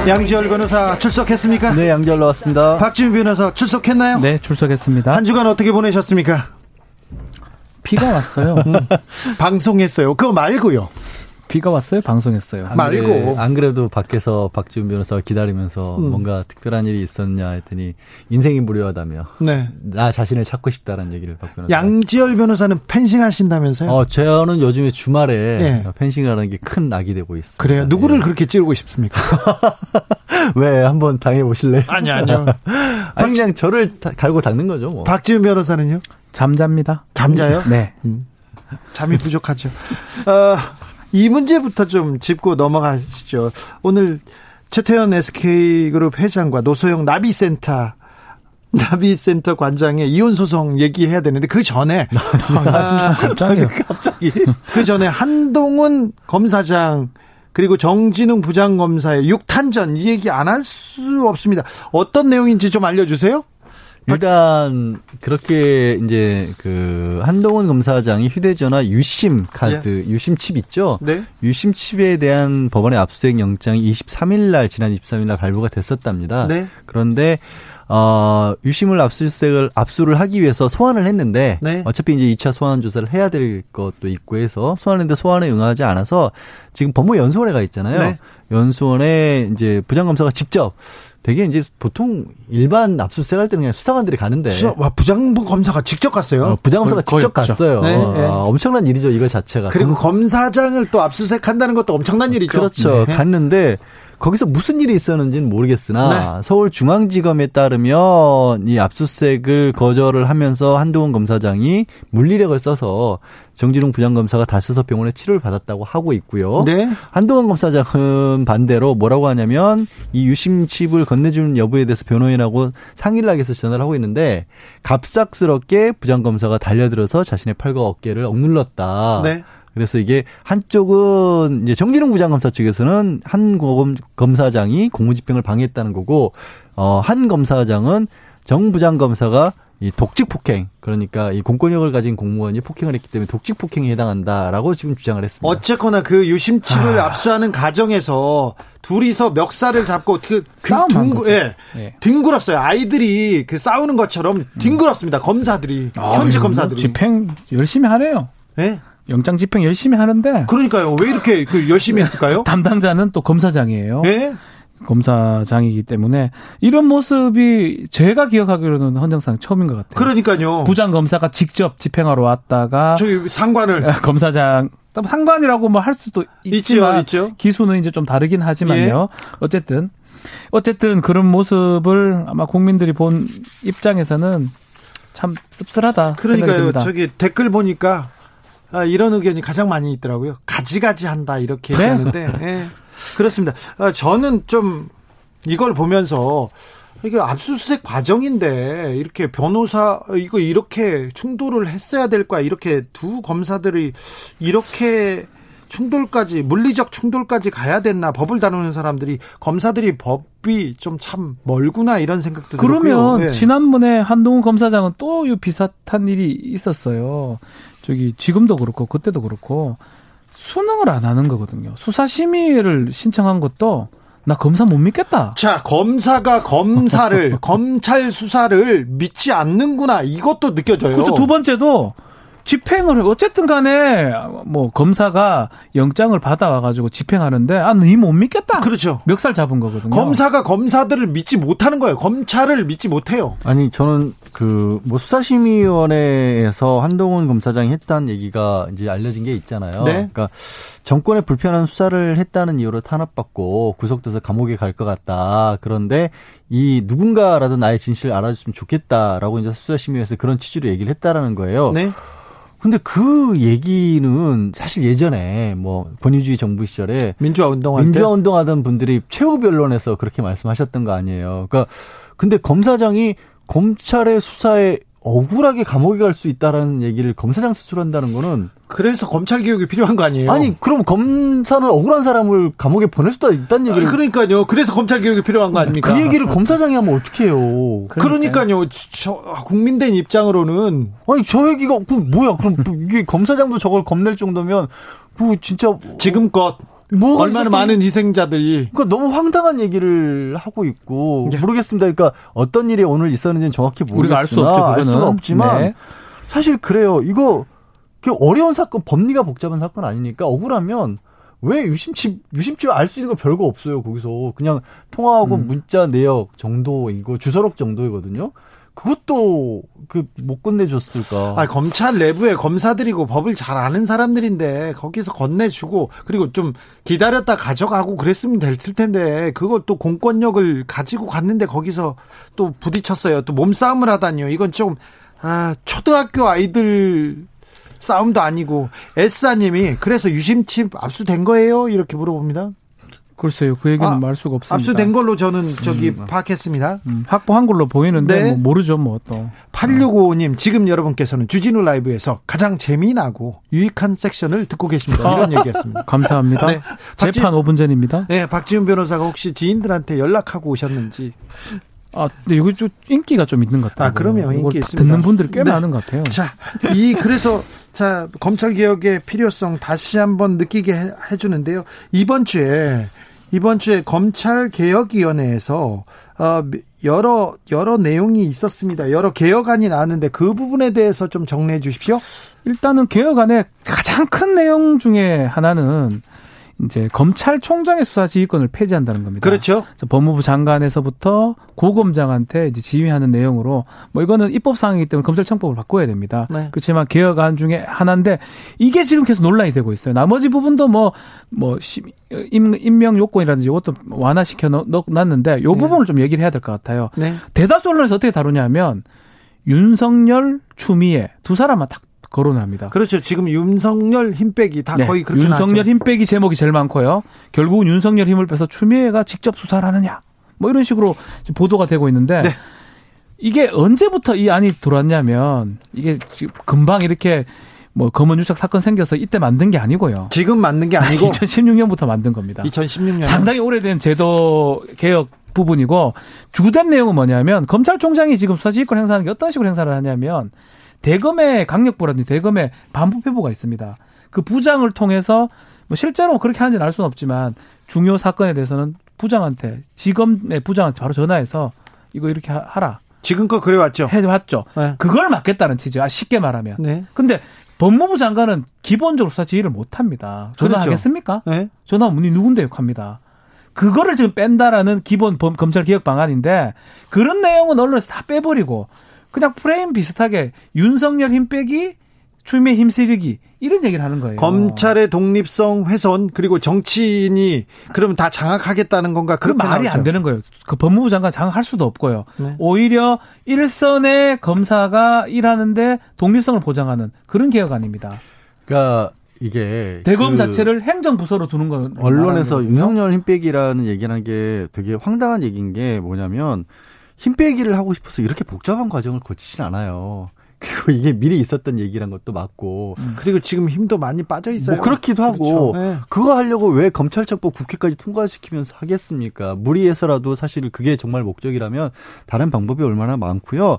양지열 변호사 출석했습니까? 네, 양지열 나왔습니다. 박지훈 변호사 출석했나요? 네, 출석했습니다. 한 주간 어떻게 보내셨습니까? 비가 왔어요. 음, [laughs] 방송했어요. 그거 말고요. 비가 왔어요? 방송했어요. 안 말고 그래, 안 그래도 밖에서 박지훈 변호사가 기다리면서 음. 뭔가 특별한 일이 있었냐 했더니 인생이 무료하다며. 네. 나 자신을 찾고 싶다라는 얘기를 박 변호사. 양지열 변호사는 펜싱 하신다면서요? 어, 저는 요즘에 주말에 네. 펜싱하는 게 큰 낙이 되고 있어요. 그래요? 누구를 네. 그렇게 찌르고 싶습니까? [laughs] 왜 한번 당해 보실래요? [laughs] 아니 아니요. 아니 그냥 저를 다, 갈고 닦는 거죠. 뭐. 박지훈 변호사는요? 잠자입니다. 잠자요? 네. 음. 잠이 부족하죠. 어, [laughs] 이 문제부터 좀 짚고 넘어가시죠. 오늘 최태현 SK그룹 회장과 노소영 나비센터 나비센터 관장의 이혼 소송 얘기해야 되는데 그 전에 [laughs] 아, 갑자기 [laughs] 갑자기 그 전에 한동훈 검사장 그리고 정진웅 부장검사의 육탄전 이 얘기 안 할 수 없습니다. 어떤 내용인지 좀 알려주세요. 일단 그렇게 이제 그 한동훈 검사장이 휴대전화 유심 카드, 예. 유심 칩 있죠? 네. 유심 칩에 대한 법원의 압수수색 영장이 23일 날 지난 23일 날 발부가 됐었답니다. 네. 그런데 어, 유심을 압수수색을 압수를 하기 위해서 소환을 했는데 네. 어차피 이제 2차 소환 조사를 해야 될 것도 있고 해서 소환했는데 소환에 응하지 않아서 지금 법무연수원에 가 있잖아요. 네. 연수원에 이제 부장검사가 직접 되게 이제 보통 일반 압수수색 할 때는 그냥 수사관들이 가는데 수사, 와 부장부 검사가 직접 갔어요. 어, 부장검사가 직접 갔어요. 네, 네. 어, 엄청난 일이죠 이거 자체가. 그리고 검사장을 또 압수수색 한다는 것도 엄청난 일이죠. 그렇죠. 네. 갔는데 거기서 무슨 일이 있었는지는 모르겠으나 네. 서울중앙지검에 따르면 이 압수수색을 거절을 하면서 한동훈 검사장이 물리력을 써서 정진웅 부장검사가 다스서 병원에 치료를 받았다고 하고 있고요. 네. 한동훈 검사장은 반대로 뭐라고 하냐면 이 유심칩을 건네주는 여부에 대해서 변호인하고 상의를 하기 위해서 전화를 하고 있는데 갑작스럽게 부장검사가 달려들어서 자신의 팔과 어깨를 억눌렀다. 네. 그래서 이게 한쪽은 이제 정진웅 부장검사 측에서는 한 검사장이 공무집행을 방해했다는 거고 어한 검사장은 정 부장검사가 이 독직 폭행 그러니까 이 공권력을 가진 공무원이 폭행을 했기 때문에 독직 폭행에 해당한다라고 지금 주장을 했습니다. 어쨌거나 그 유심칩을 아. 압수하는 과정에서 둘이서 멱살을 잡고 그, 그 둥, 예, 네. 뒹굴었어요. 아이들이 그 싸우는 것처럼 뒹굴었습니다. 검사들이 아, 현지 검사들이 집행 열심히 하네요. 예? 영장 집행 열심히 하는데 그러니까요. 왜 이렇게 그 열심히 했을까요? [laughs] 담당자는 또 검사장이에요. 네? 검사장이기 때문에 이런 모습이 제가 기억하기로는 헌정상 처음인 것 같아요. 그러니까요. 부장 검사가 직접 집행하러 왔다가 저희 상관을 검사장 상관이라고 뭐 할 수도 있지만 있죠, 있죠. 기수는 이제 좀 다르긴 하지만요. 예. 어쨌든 어쨌든 그런 모습을 아마 국민들이 본 입장에서는 참 씁쓸하다. 그러니까요. 저기 댓글 보니까 아, 이런 의견이 가장 많이 있더라고요. 가지가지 한다 이렇게 네. 얘기하는데 [laughs] 예. 그렇습니다. 아, 저는 좀 이걸 보면서 이게 압수수색 과정인데 이렇게 변호사 이거 이렇게 충돌을 했어야 될 거야 이렇게 두 검사들이 이렇게 충돌까지 물리적 충돌까지 가야 됐나 법을 다루는 사람들이 검사들이 법이 좀 참 멀구나 이런 생각도 들고요. 그러면 예. 지난번에 한동훈 검사장은 또 이 비슷한 일이 있었어요. 저기 지금도 그렇고 그때도 그렇고 수능을 안 하는 거거든요. 수사 심의를 신청한 것도 나 검사 못 믿겠다. 자, 검사가 검사를, [laughs] 검찰 수사를 믿지 않는구나. 이것도 느껴져요. 그렇죠. 두 번째도 집행을 해. 어쨌든 간에 뭐 검사가 영장을 받아와 가지고 집행하는데 아니못 믿겠다. 그렇죠. 멱살 잡은 거거든요. 검사가 검사들을 믿지 못하는 거예요. 검찰을 믿지 못해요. 아니 저는 그뭐 수사심의위원회에서 한동훈 검사장이 했다는 얘기가 이제 알려진 게 있잖아요. 네. 그러니까 정권의 불편한 수사를 했다는 이유로 탄압받고 구속돼서 감옥에 갈 것 같다. 그런데 이 누군가라도 나의 진실을 알아줬으면 좋겠다라고 이제 수사심의위에서 그런 취지로 얘기를 했다라는 거예요. 네. 근데 그 얘기는 사실 예전에 뭐 권위주의 정부 시절에 민주화 운동할 민주화 때. 운동하던 분들이 최후 변론에서 그렇게 말씀하셨던 거 아니에요. 그러니까 근데 검사장이 검찰의 수사에 억울하게 감옥에 갈 수 있다라는 얘기를 검사장 스스로 한다는 거는 그래서 검찰 개혁이 필요한 거 아니에요? 아니 그럼 검사는 억울한 사람을 감옥에 보낼 수도 있다는 아니, 얘기를 그러니까요. 그래서 검찰 개혁이 필요한 거 아닙니까? 그 얘기를 검사장이 하면 어떻게 해요? 그러니까요. 저 국민된 입장으로는 아니 저 얘기가 그 뭐야? 그럼 뭐 이게 검사장도 저걸 겁낼 정도면 그 진짜 지금껏 뭐가 얼마나 있었던- 많은 희생자들이 그러니까 너무 황당한 얘기를 하고 있고 네. 모르겠습니다. 그러니까 어떤 일이 오늘 있었는지는 정확히 모르겠으나 우리가 알수 없죠. 알 수가. 없지만 네. 사실 그래요. 이거 그 어려운 사건, 법리가 복잡한 사건 아니니까 억울하면 왜 유심칩 유심칩 알 수 있는 거 별거 없어요. 거기서 그냥 통화하고 음. 문자 내역 정도이고 주소록 정도이거든요. 그것도 그 못 건네줬을까? 아, 검찰 내부에 검사들이고 법을 잘 아는 사람들인데 거기서 건네주고 그리고 좀 기다렸다 가져가고 그랬으면 됐을 텐데 또 공권력을 가지고 갔는데 거기서 또 부딪혔어요. 또 몸싸움을 하다니요. 이건 좀 아, 초등학교 아이들 싸움도 아니고 에스아님이 그래서 유심칩 압수된 거예요? 이렇게 물어봅니다. 글쎄요. 그 얘기는 아, 말 수가 없습니다. 압수된 걸로 저는 저기 파악했습니다. 음, 확보한 걸로 보이는데 네. 뭐 모르죠, 뭐 또. 8655님, 지금 여러분께서는 주진우 라이브에서 가장 재미나고 유익한 섹션을 듣고 계십니다. [laughs] 이런 얘기였습니다. 감사합니다. 네. 재판 5분 전입니다. 네, 박지훈 변호사가 혹시 지인들한테 연락하고 오셨는지. 아, 근데 이거 좀 인기가 좀 있는 것 같아요. 아, 그럼요. 인기 있습니다. 듣는 분들이 꽤 네. 많은 것 같아요. 자, 이, 그래서, 자, 검찰 개혁의 필요성 다시 한번 느끼게 해, 해주는데요. 이번 주에, 이번 주에 검찰개혁위원회에서, 어, 여러, 여러 내용이 있었습니다. 여러 개혁안이 나왔는데 그 부분에 대해서 좀 정리해 주십시오. 일단은 개혁안의 가장 큰 내용 중에 하나는 이제 검찰총장의 수사 지휘권을 폐지한다는 겁니다. 그렇죠. 법무부 장관에서부터 고검장한테 이제 지휘하는 내용으로 뭐 이거는 입법 사항이기 때문에 검찰청법을 바꿔야 됩니다. 네. 그렇지만 개혁안 중에 하나인데 이게 지금 계속 논란이 되고 있어요. 나머지 부분도 뭐뭐 임명 요건이라든지 이것도 완화시켜 넣- 넣- 놨는데 요 네. 부분을 좀 얘기를 해야 될 것 같아요. 네. 대다수 언론에서 어떻게 다루냐면 윤석열, 추미애 두 사람만 딱 거론을 합니다. 그렇죠. 지금 윤석열 힘빼기 다 네, 거의 그렇게 윤석열 나왔죠. 힘 빼기 제목이 제일 많고요. 결국은 윤석열 힘을 빼서 추미애가 직접 수사를 하느냐. 뭐 이런 식으로 보도가 되고 있는데 네. 이게 언제부터 이 안이 들어왔냐면 이게 지금 금방 이렇게 뭐 검은 유착 사건 생겨서 이때 만든 게 아니고요. 지금 맞는 게 아니고 [laughs] 2016년부터 만든 겁니다. 2016년 상당히 오래된 제도 개혁 부분이고 주된 내용은 뭐냐면 검찰총장이 지금 수사지휘권 행사하는 게 어떤 식으로 행사를 하냐면 대검의 강력부라든지 대검의 반부패부가 있습니다. 그 부장을 통해서 뭐 실제로 그렇게 하는지는 알 수는 없지만 중요 사건에 대해서는 부장한테 지검의 부장한테 바로 전화해서 이거 이렇게 하- 하라 지금껏 그래 왔죠. 해왔죠. 네. 그걸 막겠다는 취지야. 쉽게 말하면. 네. 근데 법무부 장관은 기본적으로 수사 지휘를 못 합니다. 그렇죠. 전화하겠습니까? 네. 전화 문의 누군데 욕합니다. 그거를 지금 뺀다라는 기본 범- 검찰 개혁 방안인데 그런 내용은 언론에서 다 빼버리고 그냥 프레임 비슷하게 윤석열 힘 빼기 추미애 힘 쓰리기 이런 얘기를 하는 거예요. 검찰의 독립성 훼손 그리고 정치인이 그러면 다 장악하겠다는 건가? 그 말이 나오죠. 안 되는 거예요. 그 법무부 장관 장악할 수도 없고요. 네. 오히려 일선의 검사가 일하는데 독립성을 보장하는 그런 개혁 아닙니다. 그러니까 이게 대검 그 자체를 행정부서로 두는 건 언론에서. 윤석열 힘빼기라는 얘기라는 게 되게 황당한 얘기인 게 뭐냐면 힘 빼기를 하고 싶어서 이렇게 복잡한 과정을 거치진 않아요. 그리고 이게 미리 있었던 얘기란 것도 맞고 그리고 지금 힘도 많이 빠져 있어요. 뭐 그렇기도 하고 그렇죠. 네. 그거 하려고 왜 검찰청법 국회까지 통과시키면서 하겠습니까? 무리해서라도 사실 그게 정말 목적이라면 다른 방법이 얼마나 많고요.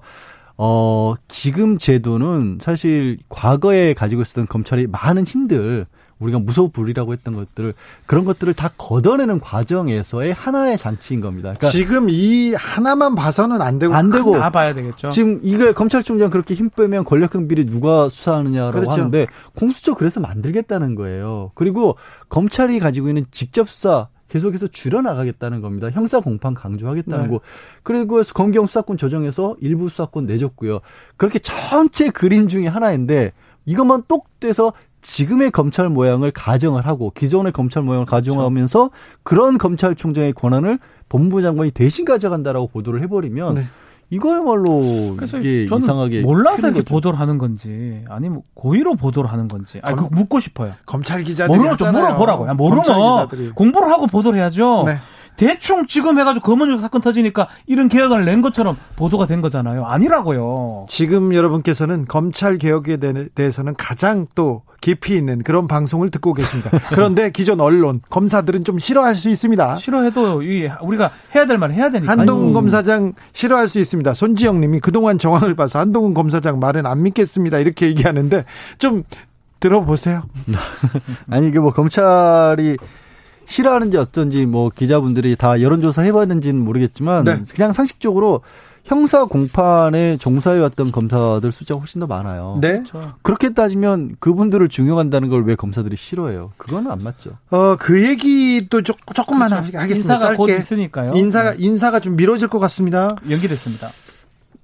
어, 지금 제도는 사실 과거에 가지고 있었던 검찰이 많은 힘들 우리가 무소불위라고 했던 것들을 그런 것들을 다 걷어내는 과정에서의 하나의 장치인 겁니다. 그러니까 지금 이 하나만 봐서는 안 되고 안 되고 다 봐야 되겠죠. 지금 이거 검찰총장 그렇게 힘 빼면 권력형 비리 누가 수사하느냐라고 그렇죠. 하는데 공수처 그래서 만들겠다는 거예요. 그리고 검찰이 가지고 있는 직접 수사 계속해서 줄여나가겠다는 겁니다. 형사 공판 강조하겠다는 네. 거. 그리고 검경 수사권 조정해서 일부 수사권 내줬고요. 그렇게 전체 그림 중에 하나인데 이것만 똑 떼서 지금의 검찰 모양을 가정을 하고 기존의 검찰 모양을 가정하면서 그런 검찰총장의 권한을 법무부 장관이 대신 가져간다라고 보도를 해버리면 네. 이거야말로 그래서 이게 저는 이상하게 몰라서 이렇게 거죠. 보도를 하는 건지 아니면 고의로 보도를 하는 건지 아그 묻고 싶어요. 검찰 기자들이 모르면 좀 하잖아요. 물어보라고. 야, 검찰 모르면. 공부를 하고 보도를 해야죠. 네. 대충 지금 해가지고 검은juk 사건 터지니까 이런 개혁을 낸 것처럼 보도가 된 거잖아요. 아니라고요. 지금 여러분께서는 검찰 개혁에 대- 대해서는 가장 또 깊이 있는 그런 방송을 듣고 계십니다. [laughs] 그런데 기존 언론 검사들은 좀 싫어할 수 있습니다. 싫어해도 이 우리가 해야 될 말을 해야 되니까. 한동훈 아니. 검사장 싫어할 수 있습니다. 손지영 님이 그동안 정황을 봐서 한동훈 검사장 말은 안 믿겠습니다. 이렇게 얘기하는데 좀 들어보세요. [laughs] 아니 이게 뭐 검찰이 싫어하는지 어쩐지 뭐 기자분들이 다 여론조사 해봤는지는 모르겠지만 네. 그냥 상식적으로 형사 공판에 종사해왔던 검사들 숫자가 훨씬 더 많아요. 네. 그렇죠. 그렇게 따지면 그분들을 중용한다는 걸 왜 검사들이 싫어해요? 그거는 안 맞죠. 어, 그 얘기도 조, 조금만 하- 하겠습니다. 그렇죠. 인사가 곧 짧게. 있으니까요. 인사가, 인사가 좀 미뤄질 것 같습니다. 네. 연기됐습니다.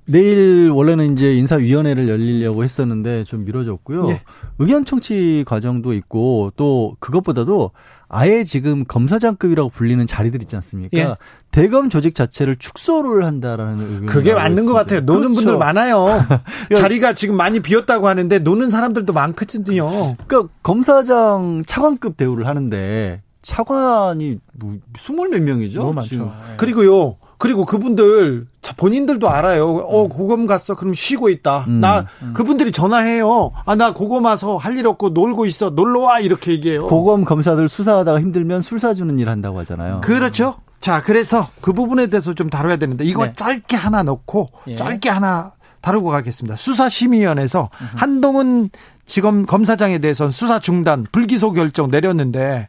내일 원래는 이제 인사위원회를 열리려고 했었는데 좀 미뤄졌고요. 예. 의견 청취 과정도 있고 또 그것보다도 아예 지금 검사장급이라고 불리는 자리들 있지 않습니까? 예. 대검 조직 자체를 축소를 한다라는 의견이 그게 맞는 것 있습니다. 같아요. 노는 그렇죠. 분들 많아요. [laughs] 자리가 지금 많이 비었다고 하는데 노는 사람들도 많거든요. 그러니까 검사장 차관급 대우를 하는데 차관이 뭐 스물 몇 명이죠? 너무 지금. 많죠. 예. 그리고요. 그리고 그분들 자, 본인들도 알아요. 어 고검 갔어. 그럼 쉬고 있다. 음. 나 그분들이 전화해요. 아 나 고검 와서 할 일 없고 놀고 있어. 놀러 와 이렇게 얘기해요. 고검 검사들 수사하다가 힘들면 술 사주는 일 한다고 하잖아요. 그렇죠. 자 그래서 그 부분에 대해서 좀 다뤄야 되는데 이거 네. 짧게 하나 넣고 예. 짧게 하나 다루고 가겠습니다. 수사심의위원회에서 한동훈 지검 검사장에 대해서는 수사 중단 불기소 결정 내렸는데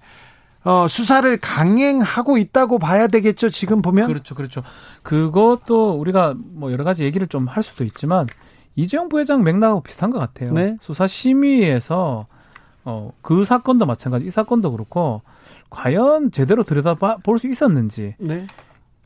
어, 수사를 강행하고 있다고 봐야 되겠죠. 지금 보면 그렇죠, 그렇죠. 그것도 우리가 뭐 여러 가지 얘기를 좀 할 수도 있지만 이재용 부회장 맥락하고 비슷한 것 같아요. 네. 수사 심의에서 어, 그 사건도 마찬가지, 이 사건도 그렇고 과연 제대로 들여다 볼 수 있었는지 네.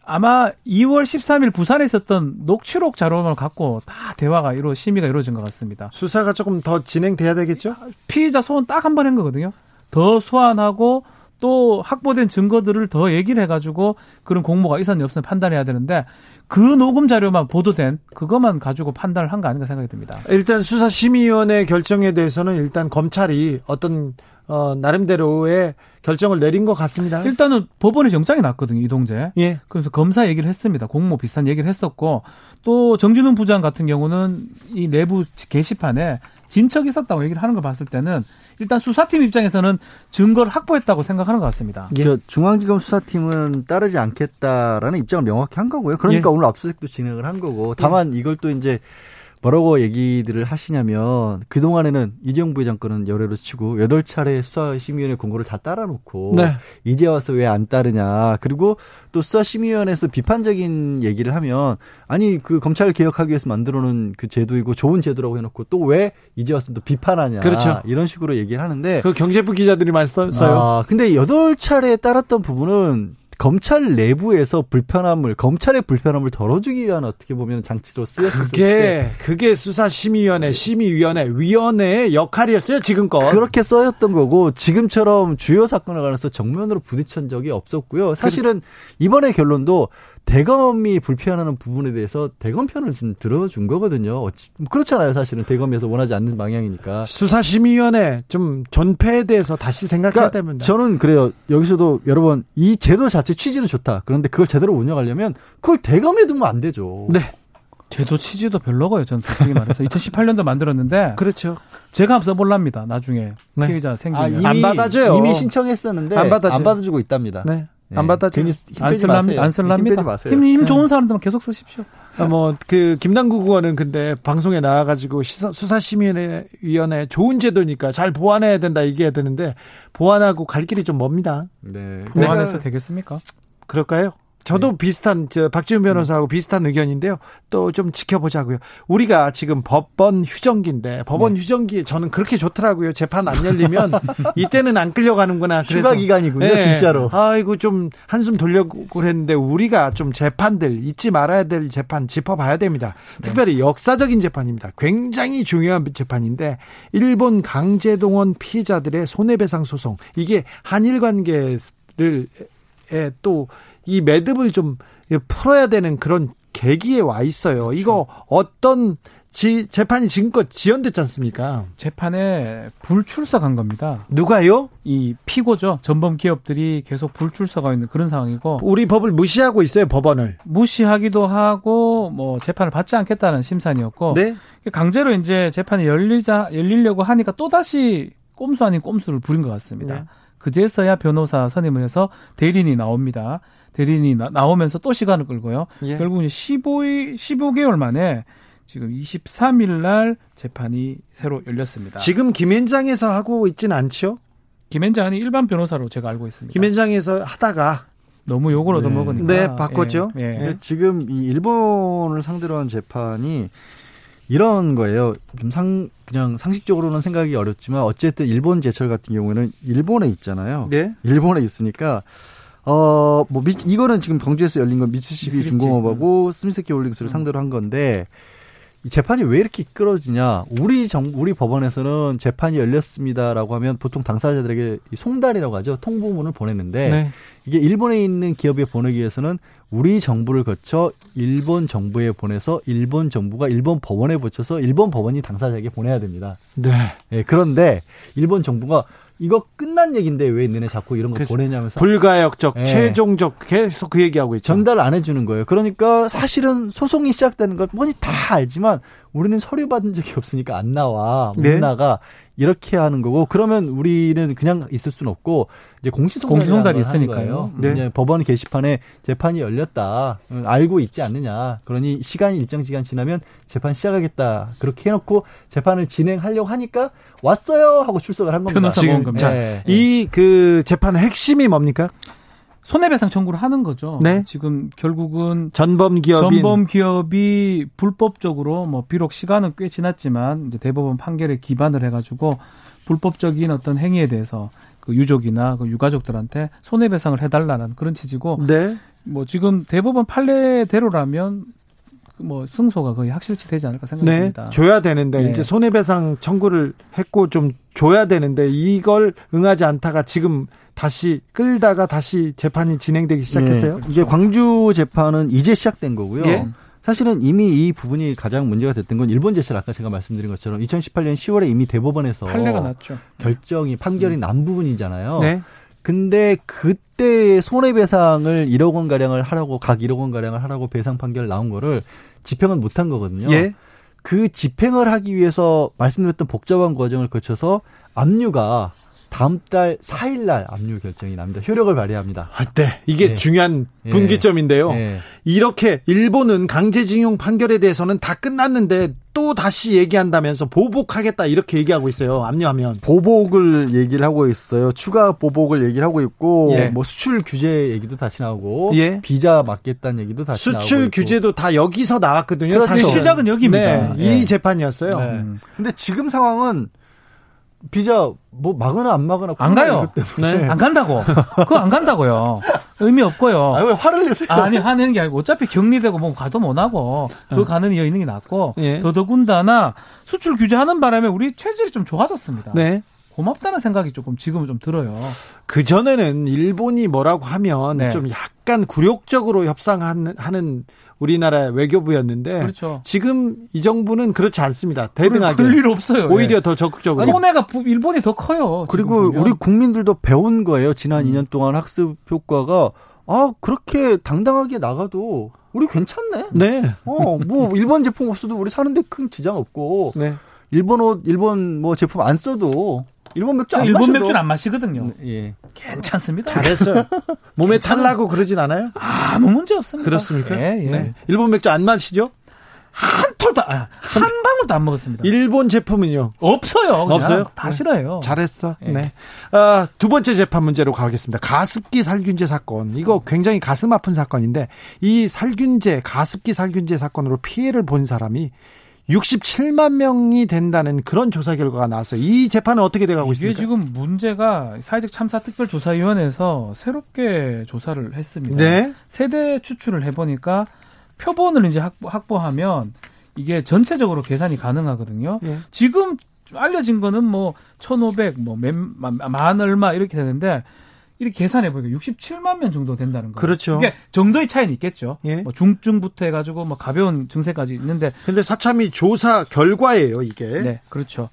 아마 2월 13일 부산에 있었던 녹취록 자료를 갖고 다 대화가 이루 심의가 이루어진 것 같습니다. 수사가 조금 더 진행돼야 되겠죠. 피의자 소환 딱한 번 한 거거든요. 더 소환하고 또 확보된 증거들을 더 얘기를 해가지고 그런 공모가 있었는지 없었는지 판단해야 되는데 그 녹음 자료만 보도된 그것만 가지고 판단을 한 거 아닌가 생각이 듭니다. 일단 수사심의위원회 결정에 대해서는 일단 검찰이 어떤 어, 나름대로의 결정을 내린 것 같습니다. 일단은 법원에 영장이 났거든요, 이동재. 예. 그래서 검사 얘기를 했습니다. 공모 비슷한 얘기를 했었고 또 정진훈 부장 같은 경우는 이 내부 게시판에 진척이 있었다고 얘기를 하는 걸 봤을 때는 일단 수사팀 입장에서는 증거를 확보했다고 생각하는 것 같습니다. 예. 그 중앙지검 수사팀은 따르지 않겠다라는 입장을 명확히 한 거고요. 그러니까 예. 오늘 압수수색도 진행을 한 거고. 다만 이걸 또 이제 뭐라고 얘기들을 하시냐면 그동안에는 이재용 부회장건은 열애로 치고 여덟 차례 수사심의위원회 공고를 다 따라놓고 네. 이제 와서 왜 안 따르냐. 그리고 또 수사심의위원회에서 비판적인 얘기를 하면 아니 그 검찰 개혁하기 위해서 만들어 놓은 그 제도이고 좋은 제도라고 해놓고 또 왜 이제 와서 또 비판하냐. 그렇죠. 이런 식으로 얘기를 하는데 그 경제부 기자들이 많이 써- 써요. 아, 근데 여덟 차례 따랐던 부분은 검찰 내부에서 불편함을 검찰의 불편함을 덜어주기 위한 어떻게 보면 장치로 쓰였을 때 그게 그게 수사심의위원회, 심의위원회, 위원회의 역할이었어요 지금껏. 그렇게 써였던 거고 지금처럼 주요 사건에 관해서 정면으로 부딪힌 적이 없었고요. 사실은 이번의 결론도 대검이 불편하는 부분에 대해서 대검 편을 좀 들어준 거거든요. 그렇잖아요. 사실은 대검에서 원하지 않는 방향이니까. 수사심의위원회 좀 존폐에 대해서 다시 생각해야 그러니까 됩니다. 저는 그래요. 여기서도 여러 번 이 제도 자체 취지는 좋다. 그런데 그걸 제대로 운영하려면 그걸 대검에 두면 안 되죠. 네, 제도 취지도 별로고요. 저는 솔직히 말해서 2018년도 만들었는데 [laughs] 그렇죠. 제가 한번 써볼랍니다. 나중에 네. 피해자 아, 생기면 이미, 안 받아줘요. 이미 신청했었는데 안 안, 받아줘요. 받아주고 있답니다. 네, 네. 안 받아줘. 괜히 힘안 마세요. 안힘 쓸랍니다. 힘, 힘 네. 좋은 사람들은 계속 쓰십시오. 뭐그 김남국 의원은 근데 방송에 나와가지고 수사심의위원회 좋은 제도니까 잘 보완해야 된다 얘기해야 되는데 보완하고 갈 길이 좀 멉니다. 네. 보완해서 되겠습니까? 그럴까요? 저도 비슷한 저 박지훈 변호사하고 비슷한 의견인데요. 또 좀 지켜보자고요. 우리가 지금 법원 휴정기인데 법원 휴정기 저는 그렇게 좋더라고요. 재판 안 열리면 [laughs] 이때는 안 끌려가는구나. 그래서 휴가 기간이군요, 네. 진짜로. 아이고 좀 한숨 돌려고 그랬는데 우리가 좀 재판들 잊지 말아야 될 재판 짚어봐야 됩니다. 특별히 역사적인 재판입니다. 굉장히 중요한 재판인데 일본 강제동원 피해자들의 손해배상 소송 이게 한일 관계를 또 이 매듭을 좀 풀어야 되는 그런 계기에 와 있어요. 이거 어떤 지, 재판이 지금껏 지연됐지 않습니까? 재판에 불출석한 겁니다. 누가요? 이 피고죠. 전범 기업들이 계속 불출석하고 있는 그런 상황이고 우리 법을 무시하고 있어요, 법원을. 무시하기도 하고 뭐 재판을 받지 않겠다는 심산이었고 네? 강제로 이제 재판이 열리자 열리려고 하니까 또 다시 꼼수 아닌 꼼수를 부린 것 같습니다. 네. 그제서야 변호사 선임을 해서 대리인이 나옵니다. 대리인이 나, 오면서또 시간을 끌고요. 예. 결국 이제 15일 15개월 만에 지금 23일 날 재판이 새로 열렸습니다. 지금 김현장에서 하고 있지는 않죠? 김현장이 일반 변호사로 제가 알고 있습니다. 김현장에서 하다가 너무 욕을 네. 얻어먹으니까. 네, 바꿨죠. 예, 예. 근데 지금 이 일본을 상대로 한 재판이 이런 거예요. 좀 상, 그냥 상식적으로는 생각이 어렵지만 어쨌든 일본 제철 같은 경우에는 일본에 있잖아요. 네. 일본에 있으니까 어, 뭐, 미, 이거는 지금 광주에서 열린 건 미츠시비 미쓰비시. 중공업하고 스미스키 홀딩스를 상대로 한 건데, 이 재판이 왜 이렇게 이끌어지냐? 우리 정, 우리 법원에서는 재판이 열렸습니다라고 하면 보통 당사자들에게 이 송달이라고 하죠. 통보문을 보내는데, 네. 이게 일본에 있는 기업에 보내기 위해서는 우리 정부를 거쳐 일본 정부에 보내서 일본 정부가 일본 법원에 붙여서 일본 법원이 당사자에게 보내야 됩니다. 네. 예, 그런데 일본 정부가 이거 끝난 얘기인데 왜 너네 자꾸 이런 거 보내냐면서 불가역적, 네. 최종적 계속 그 얘기하고 있죠. 전달 안 해주는 거예요. 그러니까 사실은 소송이 시작되는 걸 뻔히 다 알지만 우리는 서류 받은 적이 없으니까 안 나와 못 네. 나가 이렇게 하는 거고 그러면 우리는 그냥 있을 수는 없고 이제 공시송달이 있으니까요. 네. 네. 이제 법원 게시판에 재판이 열렸다 응, 알고 있지 않느냐 그러니 시간이 일정 시간 지나면 재판 시작하겠다 그렇게 해놓고 재판을 진행하려고 하니까 왔어요 하고 출석을 한 겁니다. 변호사 지금. 네. 이그 재판의 핵심이 뭡니까? 손해배상 청구를 하는 거죠. 네. 지금 결국은 전범 기업인 전범 기업이 불법적으로 뭐 비록 시간은 꽤 지났지만 이제 대법원 판결에 기반을 해가지고 불법적인 어떤 행위에 대해서 그 유족이나 그 유가족들한테 손해배상을 해달라는 그런 취지고 네. 뭐 지금 대법원 판례대로라면 그뭐 승소가 거의 확실치 되지 않을까 네. 생각합니다. 줘야 되는데 네. 이제 손해배상 청구를 했고 좀 줘야 되는데 이걸 응하지 않다가 지금 다시 끌다가 다시 재판이 진행되기 시작했어요. 네. 이게 광주 재판은 이제 시작된 거고요. 예. 사실은 이미 이 부분이 가장 문제가 됐던 건 일본 제철 아까 제가 말씀드린 것처럼 2018년 10월에 이미 대법원에서 판례가 났죠. 결정이 판결이 난 부분이잖아요. 네. 근데 그때 손해배상을 1억 원 가량을 하라고 각 1억 원 가량을 하라고 배상 판결 나온 거를 집행은 못한 거거든요. 예. 그 집행을 하기 위해서 말씀드렸던 복잡한 과정을 거쳐서 압류가 다음 달 4일 날 압류 결정이 납니다. 효력을 발휘합니다. 아, 네. 이게 네. 중요한 예. 분기점인데요. 예. 이렇게 일본은 강제징용 판결에 대해서는 다 끝났는데 또 다시 얘기한다면서 보복하겠다 이렇게 얘기하고 있어요. 압류하면. 보복을 얘기를 하고 있어요. 추가 보복을 얘기를 하고 있고 예. 뭐 수출 규제 얘기도 다시 나오고 예. 비자 막겠다는 얘기도 다시 나오고 수출. 규제도 다 여기서 나왔거든요. 그렇죠. 사실. 시작은 여기입니다. 네, 예. 이 재판이었어요. 네. 음. 근데 지금 상황은 비자 뭐 막으나 안 막으나 안 가요. 네. 안 간다고. [laughs] 그거 안 간다고요. 의미 없고요. 아, 왜 화를 내세요? 아니 하는 게 아니고 어차피 격리되고 뭐 가도 못 하고 그 가는 이어 있는 게 낫고 예. 더더군다나 수출 규제하는 바람에 우리 체질이 좀 좋아졌습니다. 네. 고맙다는 생각이 조금 지금은 좀 들어요. 그 전에는 일본이 뭐라고 하면 네. 좀 약간 굴욕적으로 협상하는 하는 우리나라 외교부였는데 그렇죠. 지금 이 정부는 그렇지 않습니다. 대등하게 그럴 일 없어요. 오히려 예. 더 적극적으로 손해가 부- 일본이 더 커요. 그리고. 우리 국민들도 배운 거예요. 지난 음. 2년 동안 학습 효과가 아 그렇게 당당하게 나가도 우리 괜찮네. 네. 어뭐 일본 제품 없어도 우리 사는데 큰 지장 없고 네. 일본 옷 일본 뭐 제품 안 써도 일본 맥주 안 일본 맥주는 안 마시거든요. 예. 괜찮습니다. 잘했어요. [laughs] 몸에 탈나고 그러진 않아요? 아무 문제 없습니다. 그렇습니까? 예, 예. 네. 일본 맥주 안 마시죠? 한 톨도 아, 한 방울도 안 먹었습니다. 일본 제품은요? 없어요. 그냥. 없어요? 다 네. 싫어요. 잘했어. 예. 네. 아, 두 번째 재판 문제로 가겠습니다. 가습기 살균제 사건. 이거 굉장히 가슴 아픈 사건인데 이 살균제, 가습기 살균제 사건으로 피해를 본 사람이 67만 명이 된다는 그런 조사 결과가 나왔어요. 이 재판은 어떻게 돼가고 이게 있습니까? 지금 문제가 사회적 참사 특별조사위원회에서 새롭게 조사를 했습니다. 네. 세대 추출을 해보니까 표본을 이제 확보, 확보하면 이게 전체적으로 계산이 가능하거든요. 예. 지금 알려진 거는 뭐 1,500, 뭐만 만 얼마 이렇게 되는데 이렇게 계산해 보니까 67만 명 정도 된다는 거예요. 그렇죠. 이게 정도의 차이는 있겠죠. 예. 뭐 중증부터 해가지고 뭐 가벼운 증세까지 있는데 근데 사참이 조사 결과예요, 이게. 네, 그렇죠.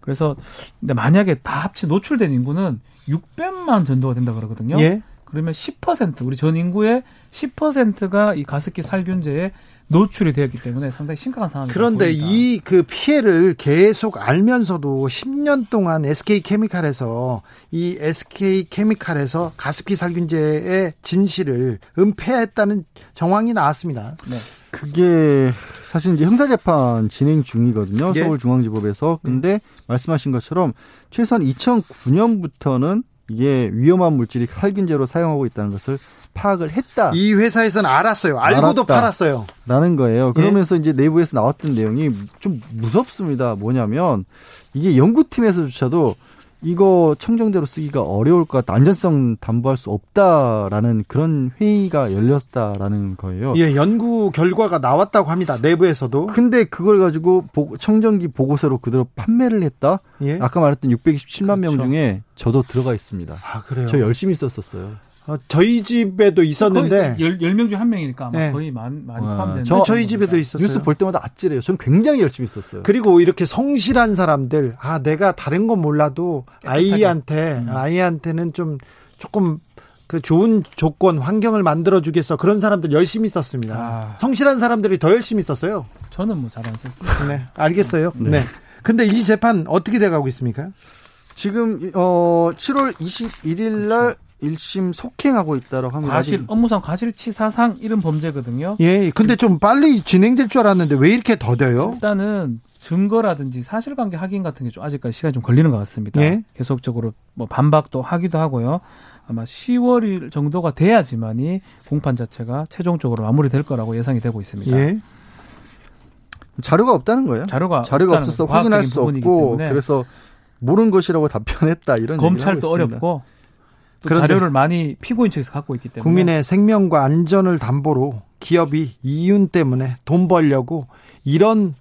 그래서 근데 만약에 다 합치 노출된 인구는 600만 정도가 된다 그러거든요. 예. 그러면 10% 우리 전 인구의 10%가 이 가습기 살균제에 노출이 되었기 때문에 상당히 심각한 상황이 그런데 이 그 피해를 계속 알면서도 10년 동안 SK 케미칼에서 이 SK 케미칼에서 가습기 살균제의 진실을 은폐했다는 정황이 나왔습니다. 네. 그게 사실 이제 형사 재판 진행 중이거든요. 예. 서울중앙지법에서. 근데 말씀하신 것처럼 최소한 2009년부터는 이게 위험한 물질이 살균제로 사용하고 있다는 것을 파악을 했다. 이 회사에서는 알았어요. 알고도 알았다. 팔았어요. 라는 거예요. 그러면서 이제 내부에서 나왔던 내용이 좀 무섭습니다. 뭐냐면 이게 연구팀에서조차도 이거 청정대로 쓰기가 어려울 것 같다. 안전성 담보할 수 없다라는 그런 회의가 열렸다라는 거예요. 예, 연구 결과가 나왔다고 합니다. 내부에서도. 근데 그걸 가지고 보- 청정기 보고서로 그대로 판매를 했다? 예. 아까 말했던 627만 명 그렇죠. 중에 저도 들어가 있습니다. 아, 그래요. 저 열심히 썼었어요. 어, 저희 집에도 있었는데 10, 10명 중 한 명이니까 아마 네. 거의 많이, 많이 와, 포함되는 저- 저희 집에도 있었어요. 뉴스 볼 때마다 아찔해요. 저는 굉장히 열심히 썼어요. 그리고 이렇게 성실한 사람들, 아, 내가 다른 건 몰라도 아이한테, 음. 아이한테는 좀 조금 그 좋은 조건, 환경을 만들어 주겠어. 그런 사람들 열심히 썼습니다. 아. 성실한 사람들이 더 열심히 썼어요. 저는 뭐 잘 안 썼습니다. 네. 알겠어요. 네. 네. 근데 이 재판 어떻게 돼가고 있습니까? 지금 어 7월 21일 날 1심 속행하고 있다라고 합니다. 과실 업무상 과실치사상 이런 범죄거든요. 예. 근데 좀 빨리 진행될 줄 알았는데 왜 이렇게 더뎌요? 일단은 증거라든지 사실관계 확인 같은 게 좀 아직까지 시간이 좀 걸리는 것 같습니다. 예. 계속적으로 뭐 반박도 하기도 하고요. 아마 10월일 정도가 돼야지만이 공판 자체가 최종적으로 마무리될 거라고 예상이 되고 있습니다. 예. 자료가 없다는 거예요. 자료가 자료가 없어서 확인할 수 없고 그래서 모르는 것이라고 답변했다 이런 검찰도. 어렵고 또 그런데 자료를 많이 피고인 측에서 갖고 있기 때문에 국민의 생명과 안전을 담보로 기업이 이윤 때문에 돈 벌려고 이런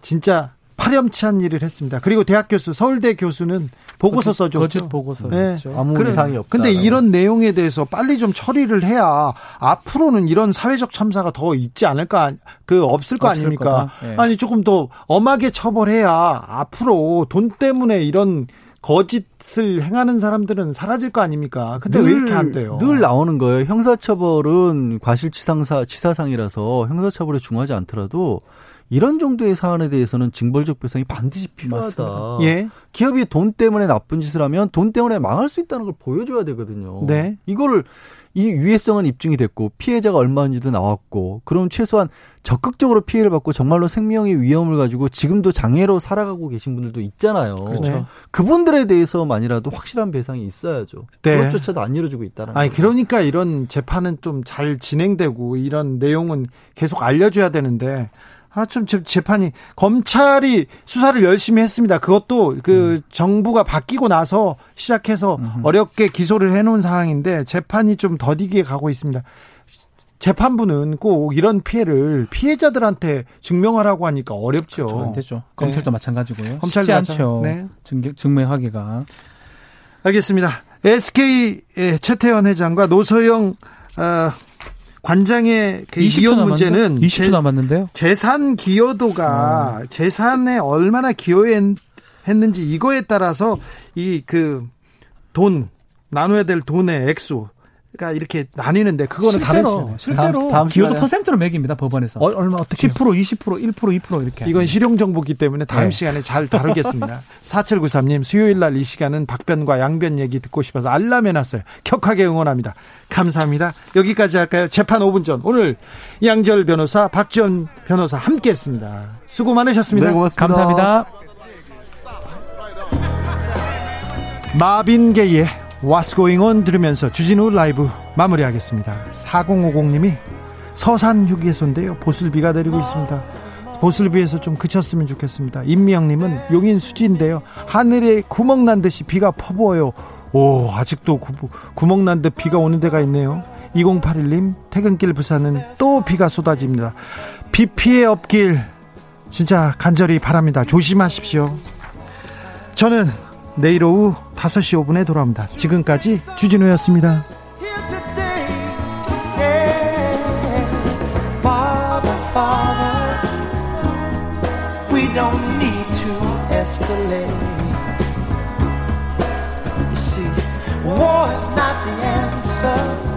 진짜 파렴치한 일을 했습니다. 그리고 대학 교수, 서울대 교수는 보고서 써줬죠. 거짓 보고서 네. 죠 아무 그래, 이상이 없다. 근데 이런 내용에 대해서 빨리 좀 처리를 해야 앞으로는 이런 사회적 참사가 더 있지 않을까, 그 없을 거 없을 아닙니까? 예. 아니 조금 더 엄하게 처벌해야 앞으로 돈 때문에 이런 거짓을 행하는 사람들은 사라질 거 아닙니까? 근데 왜 이렇게 안 돼요? 늘 나오는 거예요. 형사처벌은 과실치상사 치사상이라서 형사처벌에 중하지 않더라도 이런 정도의 사안에 대해서는 징벌적 배상이 반드시 필요하다. 맞습니다. 예. 기업이 돈 때문에 나쁜 짓을 하면 돈 때문에 망할 수 있다는 걸 보여줘야 되거든요. 네. 이거를 이 유해성은 입증이 됐고 피해자가 얼마인지도 나왔고 그럼 최소한 적극적으로 피해를 받고 정말로 생명의 위험을 가지고 지금도 장애로 살아가고 계신 분들도 있잖아요. 그렇죠. 그분들에 대해서만이라도 확실한 배상이 있어야죠. 네. 그것조차도 안 이루어지고 있다는 아니 거죠. 그러니까 이런 재판은 좀 잘 진행되고 이런 내용은 계속 알려줘야 되는데 아 좀 재판이 검찰이 수사를 열심히 했습니다. 그것도 그 정부가 바뀌고 나서 시작해서 어렵게 기소를 해놓은 상황인데 재판이 좀 더디게 가고 있습니다. 재판부는 꼭 이런 피해를 피해자들한테 증명하라고 하니까 어렵죠. 그렇죠. 안 되죠. 검찰도 마찬가지고요. 검찰도 쉽지 마찬- 않죠. 네. 증, 증명하기가. 알겠습니다. SK 의 최태원 회장과 노소영 어, 관장의 그 20초 이혼? 문제는 20초 재- 남았는데요. 재산 기여도가 재산에 얼마나 기여했는지 이거에 따라서 이 그 돈 나눠야 될 돈의 액수 가 이렇게 나뉘는데 그거는 다른 실제로 시간. 실제로 다음- 다음 기여도 퍼센트로 매깁니다 법원에서. 어, 얼마 어떻게 10% 20% 1% 2% 이렇게. 이건 실용 정보기 때문에 다음 네. 시간에 잘 다루겠습니다. [laughs] 4793님, 수요일 날 이 시간은 박변과 양변 얘기 듣고 싶어서 알람 해놨어요. 격하게 응원합니다. 감사합니다. 여기까지 할까요? 재판 5분 전. 오늘 양절 변호사, 박지원 변호사 함께 했습니다. 수고 많으셨습니다. 네, 고맙습니다. 감사합니다. 마빈 게이의 What's Going On 들으면서 주진우 라이브 마무리하겠습니다. 4050님이 서산 휴게소인데요. 보슬비가 내리고 있습니다. 보슬비에서 좀 그쳤으면 좋겠습니다. 임미영님은 용인 수지인데요. 하늘에 구멍 난 듯이 비가 퍼부어요. 오, 아직도 구, 구멍 난 듯 비가 오는 데가 있네요. 2081님, 퇴근길 부산은 또 비가 쏟아집니다. 비 피해 없길 진짜 간절히 바랍니다. 조심하십시오. 저는 내일 오후 5시 5분에 돌아옵니다. 지금까지 주진우였습니다. don't need to escalate. You see, war is not the